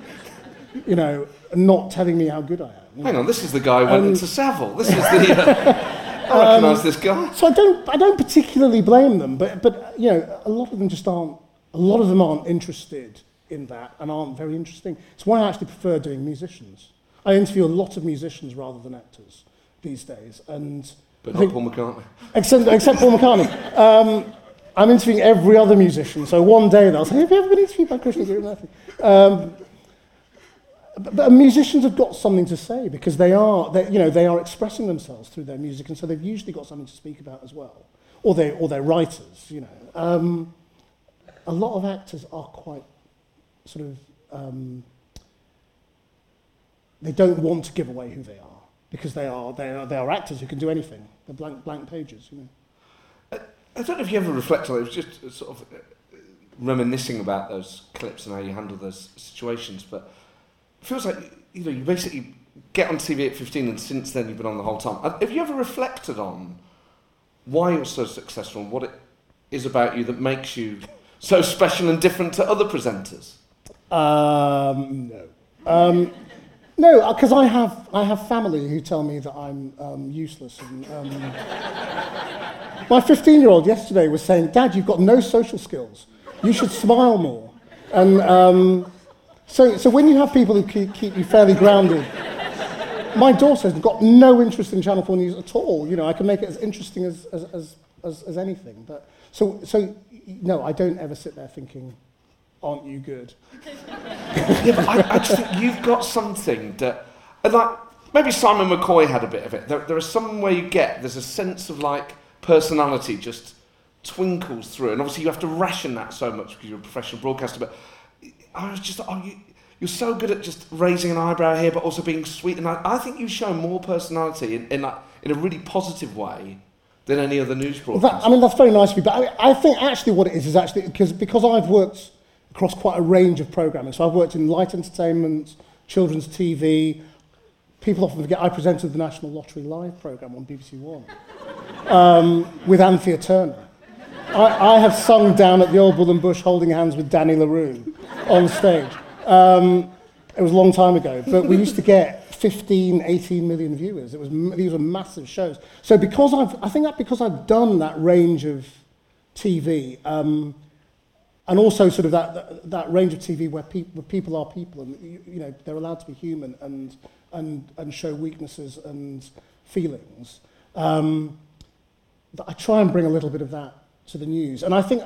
Speaker 2: you know, not telling me how good I am.
Speaker 1: Hang know. on, this is the guy who went um, into Savile. This is the... Uh, I recognise um, this guy.
Speaker 2: So I don't, I don't particularly blame them, but, but you know, a lot of them just aren't. A lot of them aren't interested in that and aren't very interesting. It's why I actually prefer doing musicians. I interview a lot of musicians rather than actors these days, and
Speaker 1: but not think, Paul McCartney.
Speaker 2: Except, except Paul McCartney. Um, I'm interviewing every other musician, so one day they'll say, "Have you ever been interviewed by Guru Murthy?" Um, but musicians have got something to say because they are, they, you know, they are expressing themselves through their music, and so they've usually got something to speak about as well, or they or they're writers, you know. Um, a lot of actors are quite sort of um, they don't want to give away who they are because they are they are, they are actors who can do anything. They're blank blank pages, you know.
Speaker 1: I don't know if you ever reflect on it. It was just uh, sort of uh, reminiscing about those clips and how you handle those situations. But feels like you know you basically get on TV at 15, and since then you've been on the whole time. Uh, Have you ever reflected on why you're so successful and what it is about you that makes you so special and different to other presenters?
Speaker 2: Um, no. Um, no, because I have, I have family who tell me that I'm um, useless. And, um, my 15 year old yesterday was saying, Dad, you've got no social skills. You should smile more. And um, so, so when you have people who keep, keep you fairly grounded, my daughter has got no interest in Channel 4 News at all. You know, I can make it as interesting as, as, as, as, as anything. But, so, so, no, I don't ever sit there thinking, aren't you good?
Speaker 1: yeah, but I, I just think you've got something that, like maybe Simon McCoy had a bit of it. There, there is some way you get. There's a sense of like personality just twinkles through, and obviously you have to ration that so much because you're a professional broadcaster. But I was just, oh, you, you're so good at just raising an eyebrow here, but also being sweet. And I, I think you show more personality in, in, like, in a really positive way than any other news
Speaker 2: Well, that, I mean, that's very nice of you, but I, mean, I think actually what it is is actually because because I've worked across quite a range of programming. So I've worked in light entertainment, children's TV. People often forget I presented the National Lottery Live program on BBC One um, with Anthea Turner. I, I have sung down at the Old Bull and Bush holding hands with Danny LaRue on stage. Um, it was a long time ago, but we used to get 15, 18 million viewers. It was, these were massive shows. So because I've, I think that because I've done that range of TV, um, and also sort of that, that, that range of TV where, peop, where people are people and, you, you know, they're allowed to be human and, and, and show weaknesses and feelings. Um, that I try and bring a little bit of that to the news. And I think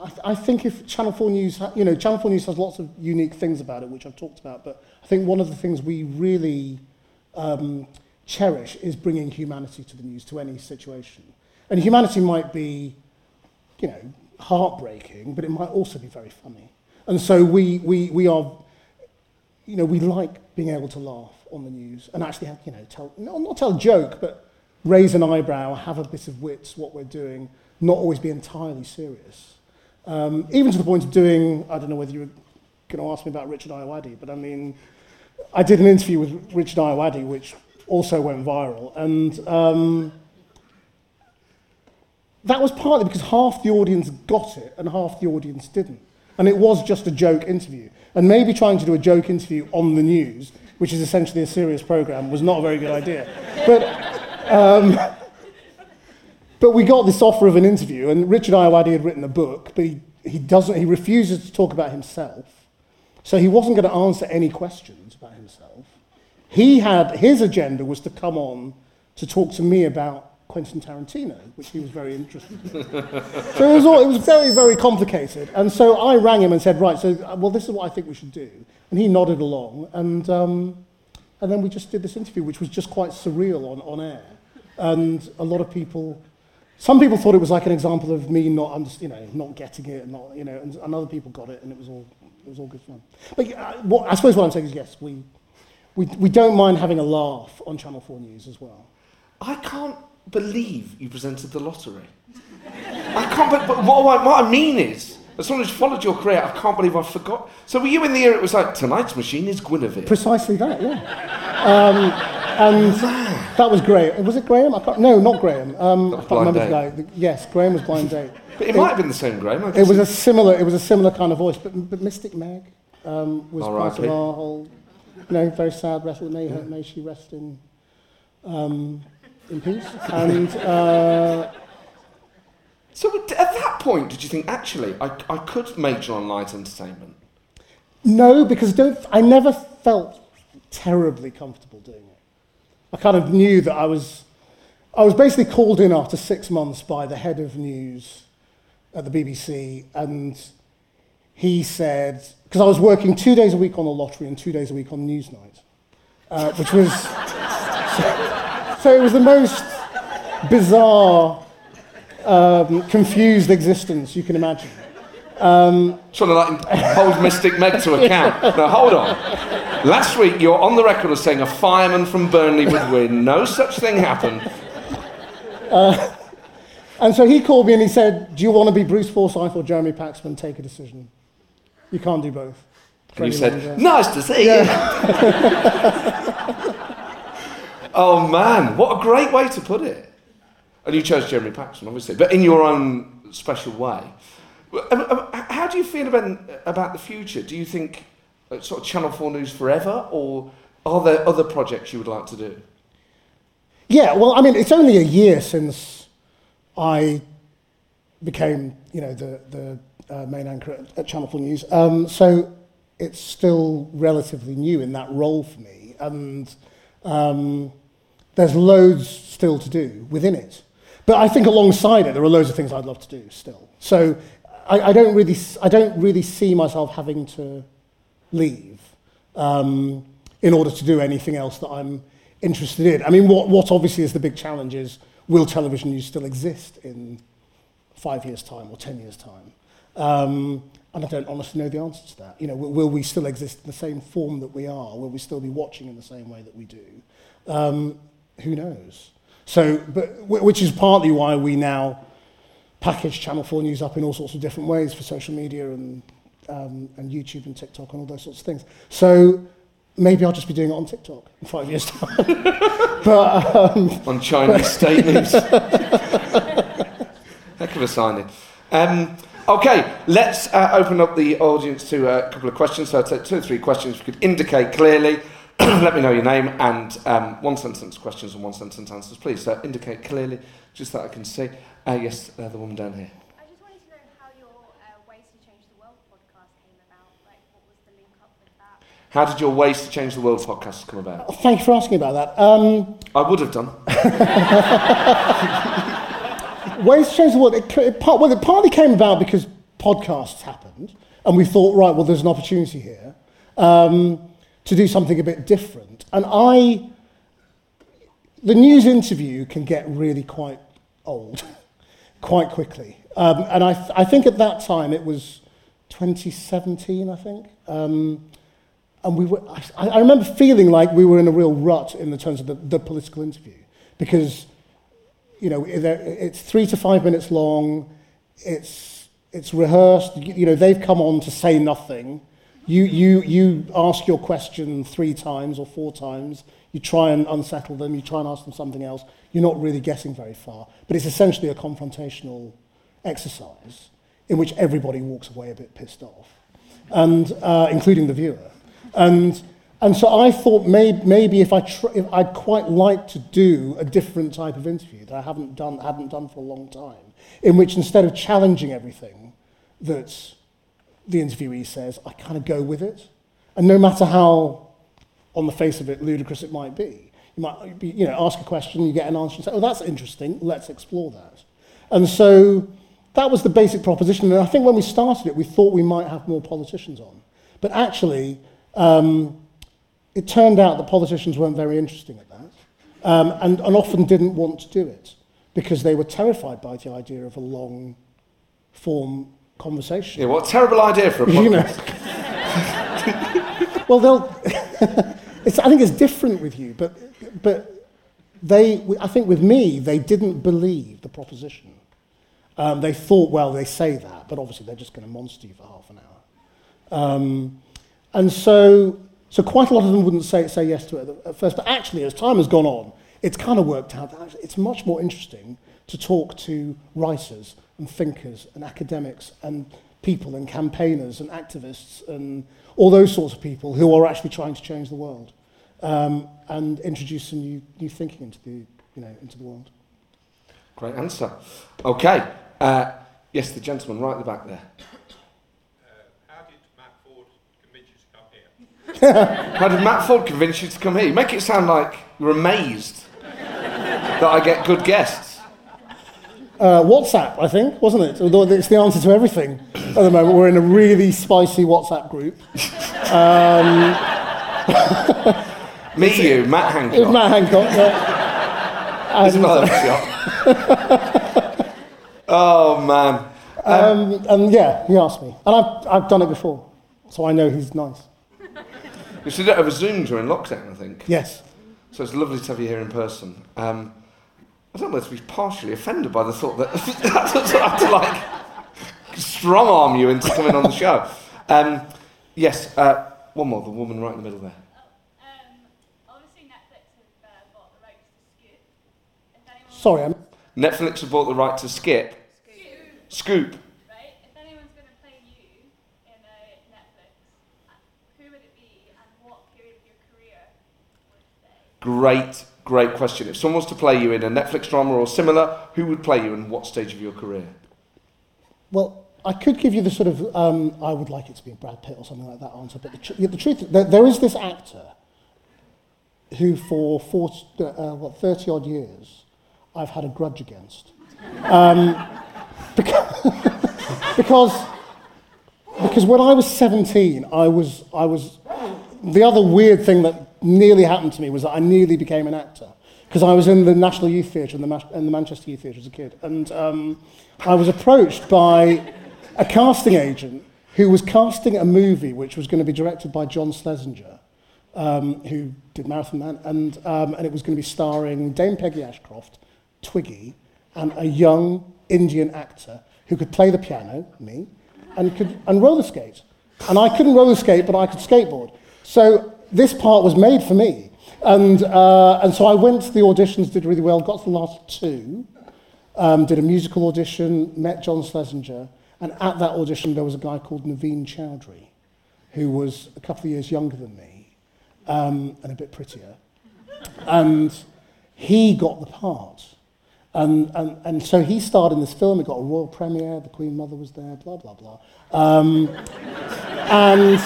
Speaker 2: I, th- I think if Channel 4 News, ha- you know, Channel 4 News has lots of unique things about it, which I've talked about, but I think one of the things we really um, cherish is bringing humanity to the news, to any situation. And humanity might be, you know, heartbreaking, but it might also be very funny. And so we, we, we are, you know, we like being able to laugh on the news and actually have, you know, tell, not, not tell a joke, but raise an eyebrow, have a bit of wits, what we're doing, not always be entirely serious. Um, even to the point of doing, I don't know whether you were going to ask me about Richard Ayoade, but I mean, I did an interview with Richard Ayoade, which also went viral, and um, that was partly because half the audience got it and half the audience didn't. And it was just a joke interview. And maybe trying to do a joke interview on the news, which is essentially a serious program, was not a very good idea. But, um, but we got this offer of an interview, and Richard Ayoade had written a book, but he, he, doesn't, he refuses to talk about himself. So he wasn't going to answer any questions about himself. He had, his agenda was to come on to talk to me about Quentin Tarantino, which he was very interested in. so it was, all, it was very, very complicated. And so I rang him and said, right, so, uh, well, this is what I think we should do. And he nodded along. And, um, and then we just did this interview, which was just quite surreal on, on air. And a lot of people, some people thought it was like an example of me not, under, you know, not getting it, and not, you know, and, and other people got it, and it was all, it was all good fun. But uh, what, I suppose what I'm saying is, yes, we, we, we don't mind having a laugh on Channel 4 News as well.
Speaker 1: I can't believe you presented the lottery. I can't. But, but what, I, what I mean is, as someone who's followed your career, I can't believe I forgot. So were you in the era? It was like tonight's machine is Guinevere.
Speaker 2: Precisely that, yeah. Um, and that was Graham. Was it Graham? I can't, no, not Graham. Um, I can't remember the guy. Yes, Graham was Blind Date.
Speaker 1: but it might have been the same, Graham.
Speaker 2: It was a similar. It was a similar kind of voice, but, but Mystic Meg um, was part of our whole. You know, very sad. Rest, may, her, may she rest in um, in peace. And uh,
Speaker 1: So at that point, did you think actually I, I could major on light entertainment?
Speaker 2: no, because don't. I never felt terribly comfortable doing it. I kind of knew that I was. I was basically called in after six months by the head of news at the BBC, and he said, because I was working two days a week on the lottery and two days a week on Newsnight, uh, which was. So, so it was the most bizarre, um, confused existence you can imagine.
Speaker 1: Um, Trying to like hold Mystic Meg to account. Now hold on. Last week you're on the record as saying a fireman from Burnley would win. No such thing happened.
Speaker 2: Uh, and so he called me and he said, Do you want to be Bruce Forsyth or Jeremy Paxman? Take a decision. You can't do both.
Speaker 1: And you said,
Speaker 2: longer."
Speaker 1: nice to see you. oh man, what a great way to put it. And you chose Jeremy Paxman, obviously, but in your own special way. Um, um, How do you feel about, about the future? Do you think uh, sort of Channel 4 News forever, or are there other projects you would like to do?
Speaker 2: Yeah, well, I mean, it's only a year since I became, you know, the, the uh, main anchor at, at Channel 4 News. Um, so it's still relatively new in that role for me. And um, there's loads still to do within it. But I think alongside it, there are loads of things I'd love to do still. So I, I, don't, really, I don't really see myself having to leave um, in order to do anything else that I'm interested in. I mean, what, what obviously is the big challenge is will television news still exist in five years' time or ten years' time? Um, and I don't honestly know the answer to that. You know, will, will we still exist in the same form that we are? Will we still be watching in the same way that we do? Um, who knows? So, but which is partly why we now package Channel 4 News up in all sorts of different ways for social media and, um, and YouTube and TikTok and all those sorts of things. So maybe I'll just be doing it on TikTok in five years' time. but um,
Speaker 1: on Chinese state news. Heck of a signing. Um, okay, let's uh, open up the audience to a couple of questions. So I'll take two or three questions. If you could indicate clearly, let me know your name and um, one sentence questions and one sentence answers, please. So indicate clearly, just that I can see. Uh, yes, uh, the woman down here.
Speaker 6: I just wanted to know how your uh, Ways to Change the World podcast came about. Like, what was the link up with that?
Speaker 1: How did your Ways to Change the World podcast come about?
Speaker 2: thank you for asking about that. Um,
Speaker 1: I would have done.
Speaker 2: Ways to change the world. It, it, part, well, it partly came about because podcasts happened, and we thought, right, well, there's an opportunity here um, to do something a bit different. And I, the news interview can get really quite old quite quickly. Um, and I, th I think at that time it was 2017, I think. Um, and we were, I, I remember feeling like we were in a real rut in the terms of the, the political interview because, you know, it's three to five minutes long, it's, it's rehearsed, you know, they've come on to say nothing. You, you, you ask your question three times or four times, You try and unsettle them. You try and ask them something else. You're not really getting very far. But it's essentially a confrontational exercise in which everybody walks away a bit pissed off, and uh, including the viewer. And and so I thought maybe, maybe if I tr- if I'd quite like to do a different type of interview that I haven't done hadn't done for a long time, in which instead of challenging everything that the interviewee says, I kind of go with it, and no matter how on the face of it ludicrous it might be, you might be, you know ask a question, you get an answer, and say, oh that's interesting, let's explore that, and so that was the basic proposition. And I think when we started it, we thought we might have more politicians on, but actually. Um, it turned out that politicians weren't very interesting at that um, and, and often didn't want to do it because they were terrified by the idea of a long form conversation.
Speaker 1: Yeah, what a terrible idea for a
Speaker 2: You
Speaker 1: podcast.
Speaker 2: know. well, they'll. it's, I think it's different with you, but, but they, I think with me, they didn't believe the proposition. Um, they thought, well, they say that, but obviously they're just going to monster you for half an hour. Um, and so, so quite a lot of them wouldn't say, say yes to it at first. But actually, as time has gone on, it's kind of worked out that it's much more interesting to talk to writers and thinkers and academics and people and campaigners and activists and all those sorts of people who are actually trying to change the world um, and introduce some new, new thinking into the, you know, into the world.
Speaker 1: Great answer. Okay. Uh, yes, the gentleman right at the back there.
Speaker 7: How did Matt Forde convince you to come here?
Speaker 1: How did Matt Forde convince you to come here? You make it sound like you're amazed that I get good guests.
Speaker 2: Uh, WhatsApp, I think, wasn't it? Although it's the answer to everything at the moment. We're in a really spicy WhatsApp group.
Speaker 1: Me, you, Matt Hancock. It's.
Speaker 2: Matt Hancock. Yeah. And,
Speaker 1: another shot. oh man.
Speaker 2: Um, and yeah, he asked me. And I've, I've done it before, so I know he's nice.
Speaker 1: You should have a Zoom during lockdown, I think.
Speaker 2: Yes.
Speaker 1: So it's lovely to have you here in person. Um, I don't know whether to be partially offended by the thought that I don't have to like strong arm you into coming on the show. Um, yes, uh, one more, the woman right in the middle there.
Speaker 6: Um, have uh, bought the rights to Scoop. If anyone,
Speaker 2: Sorry, I'm,
Speaker 1: Netflix have bought the right to skip. Scoop.
Speaker 6: right? If anyone's going to play you in a Netflix, who would it be and what period of your career would they?
Speaker 1: Great, great question. If someone was to play you in a Netflix drama or similar, who would play you and what stage of your career?
Speaker 2: well, I could give you the sort of, um, I would like it to be Brad Pitt or something like that answer, but the, tr- the truth, there, there is this actor who for 40, uh, what, 30 odd years I've had a grudge against. Um, because, because, because when I was 17, I was, I was, the other weird thing that nearly happened to me was that I nearly became an actor. Because I was in the National Youth Theatre and the, the Manchester Youth Theatre as a kid. And um, I was approached by a casting agent who was casting a movie which was going to be directed by John Schlesinger, um, who did Marathon Man, and, um, and it was going to be starring Dame Peggy Ashcroft, Twiggy, and a young Indian actor who could play the piano, me, and could and roller skate. And I couldn't roller skate, but I could skateboard. So this part was made for me. And, uh, and so I went to the auditions, did really well, got to the last two, um, did a musical audition, met John Schlesinger, and at that audition there was a guy called Navin Chowdhry, who was a couple of years younger than me um, and a bit prettier. And he got the part. And, and, and so he starred in this film, it got a royal premiere, the Queen Mother was there, blah, blah, blah. Um, and,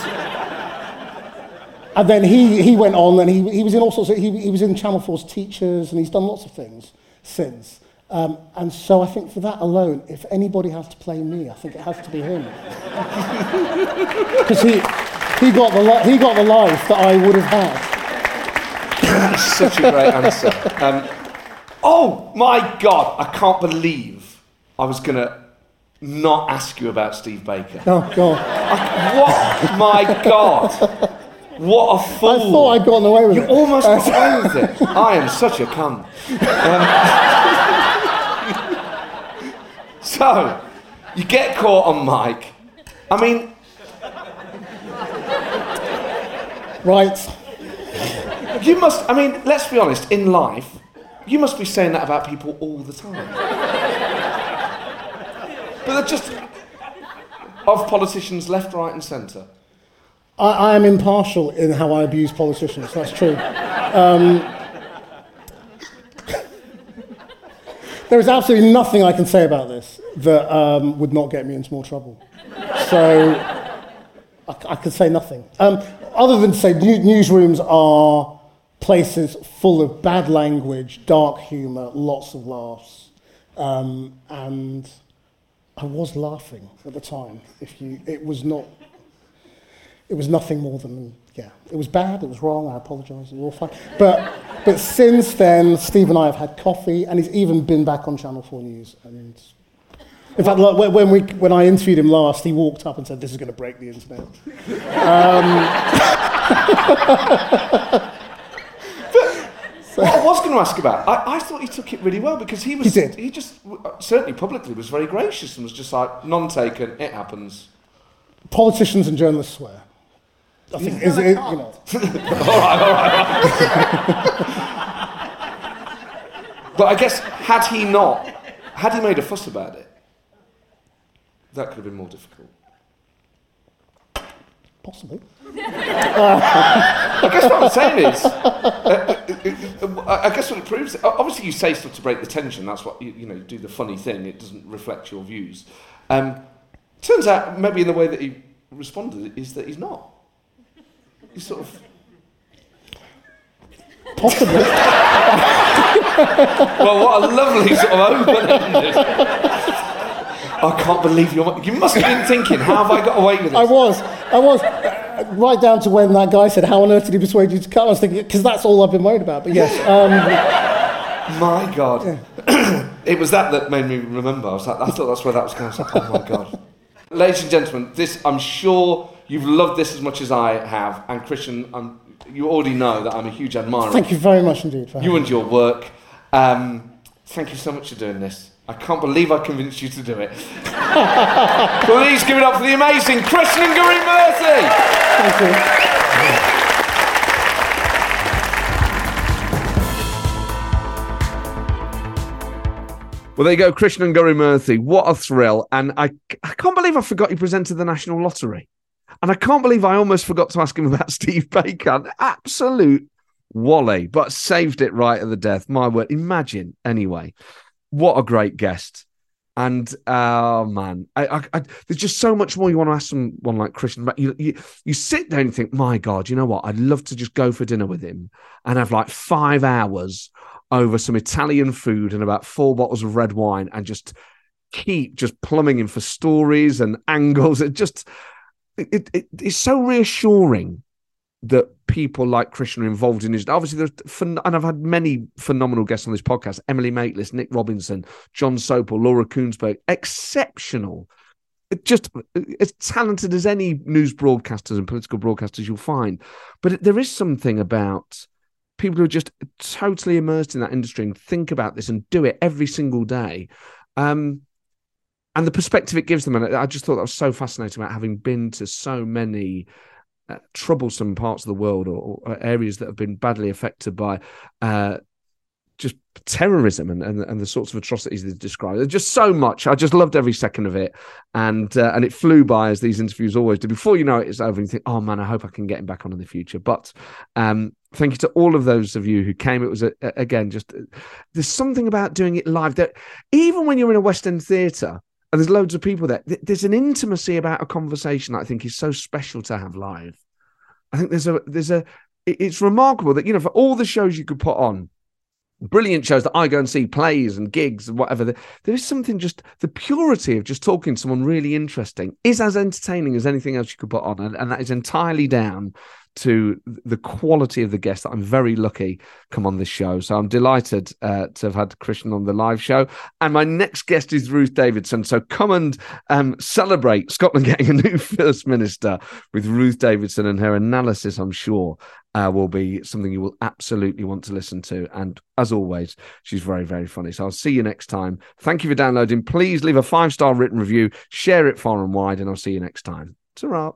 Speaker 2: and then he, he went on and he, he was in all sorts of, he, he was in Channel 4's Teachers and he's done lots of things since. Um, and so I think for that alone, if anybody has to play me, I think it has to be him. Because he, he, got the li- he got the life that I would have had.
Speaker 1: That's such a great answer. Um, oh my God, I can't believe I was going to not ask you about Steve Baker.
Speaker 2: Oh, God.
Speaker 1: What? My God. What a fool.
Speaker 2: I thought I'd gotten away with
Speaker 1: You
Speaker 2: it.
Speaker 1: You almost got away with it. I am such a cunt. Um, so, you get caught on mic. I mean,
Speaker 2: Right.
Speaker 1: you must, I mean, let's be honest, in life, you must be saying that about people all the time. but they're just of politicians left, right, and centre.
Speaker 2: I, I am impartial in how I abuse politicians, that's true. Um, there is absolutely nothing I can say about this that um, would not get me into more trouble. So I, I could say nothing. Um, other than to say new, newsrooms are places full of bad language, dark humour, lots of laughs. Um, and I was laughing at the time. If you, it was not it was nothing more than yeah. It was bad. It was wrong. I apologise. It was all fine. But but since then, Steve and I have had coffee, and he's even been back on Channel Four News. And in fact, when we when I interviewed him last, he walked up and said, "This is going to break the internet."
Speaker 1: Um, what I was going to ask about, I, I thought he took it really well because he was.
Speaker 2: He did.
Speaker 1: He just certainly publicly was very gracious and was just like, non-taken. It happens."
Speaker 2: Politicians and journalists swear. I think is it, you know.
Speaker 1: But I guess had he not, had he made a fuss about it, that could have been more difficult.
Speaker 2: Possibly.
Speaker 1: I guess what I'm saying is, uh, uh, uh, I guess what it proves, obviously you say stuff to break the tension, that's what, you, you know, you do the funny thing, it doesn't reflect your views. Um, turns out, maybe in the way that he responded, is that he's not. He's sort of,
Speaker 2: Possibly.
Speaker 1: well, what a lovely sort of open-ended. I can't believe you're, you must have been thinking, how have I got away with this?
Speaker 2: I was. I was. Uh, Right down to when that guy said, "How on earth did he persuade you to come?" I was thinking, because that's all I've been worried about. But yes, um,
Speaker 1: My God.
Speaker 8: It was that that made me remember. I was like, I thought that's where that was going. I was like, oh my god. Ladies and gentlemen, this I'm sure you've loved this as much as I have, and Krishnan, I'm, you already know that I'm a huge admirer.
Speaker 2: Thank you very much indeed. For
Speaker 8: You and your work. Um, thank you so much for doing this. I can't believe I convinced you to do it. Please give it up for the amazing Krishnan and Guru-Murthy.
Speaker 2: Thank you.
Speaker 1: Well, there you go, Krishnan and Guru-Murthy. What a thrill. And I, I can't believe I forgot you presented the National Lottery. And I can't believe I almost forgot to ask him about Steve Baker. Absolute Wally, but saved it right at the death. My word. Imagine, anyway. What a great guest. And oh man, I, I, I, there's just so much more you want to ask someone like Krishnan. But you, you, you sit there and think, my God, you know what? I'd love to just go for dinner with him and have like five hours over some Italian food and about four bottles of red wine and just keep just plumbing him for stories and angles. It just it, it it's so reassuring that people like Krishnan are involved in his. Obviously, there's and I've had many phenomenal guests on this podcast: Emily Maitlis, Nick Robinson, Jon Sopel, Laura Kuenssberg, exceptional. Just as talented as any news broadcasters and political broadcasters you'll find, but there is something about people who are just totally immersed in that industry and think about this and do it every single day. Um, and the perspective it gives them. And I just thought that was so fascinating about having been to so many uh, troublesome parts of the world or, or, areas that have been badly affected by uh, just terrorism and, and, and the sorts of atrocities they described. There's just so much. I just loved every second of it, and uh, and it flew by as these interviews always do. Before you know it, it's over, and you think, oh man, I hope I can get him back on in the future. But um, thank you to all of those of you who came. It was a, a, again just there's something about doing it live that even when you're in a West End theatre and there's loads of people there, there's an intimacy about a conversation I think is so special to have live. I think there's a there's a it's remarkable that you know for all the shows you could put on brilliant shows that I go and see, plays and gigs and whatever. There is something just the purity of just talking to someone really interesting is as entertaining as anything else you could put on, and, and that is entirely down to the quality of the guests that I'm very lucky come on this show. So I'm delighted uh, to have had Krishnan on the live show. And my next guest is Ruth Davidson. So come and um, celebrate Scotland getting a new First Minister with Ruth Davidson and her analysis, I'm sure, uh, will be something you will absolutely want to listen to. And as always, she's very, very funny. So I'll see you next time. Thank you for downloading. Please leave a five star written review, share it far and wide, and I'll see you next time. ta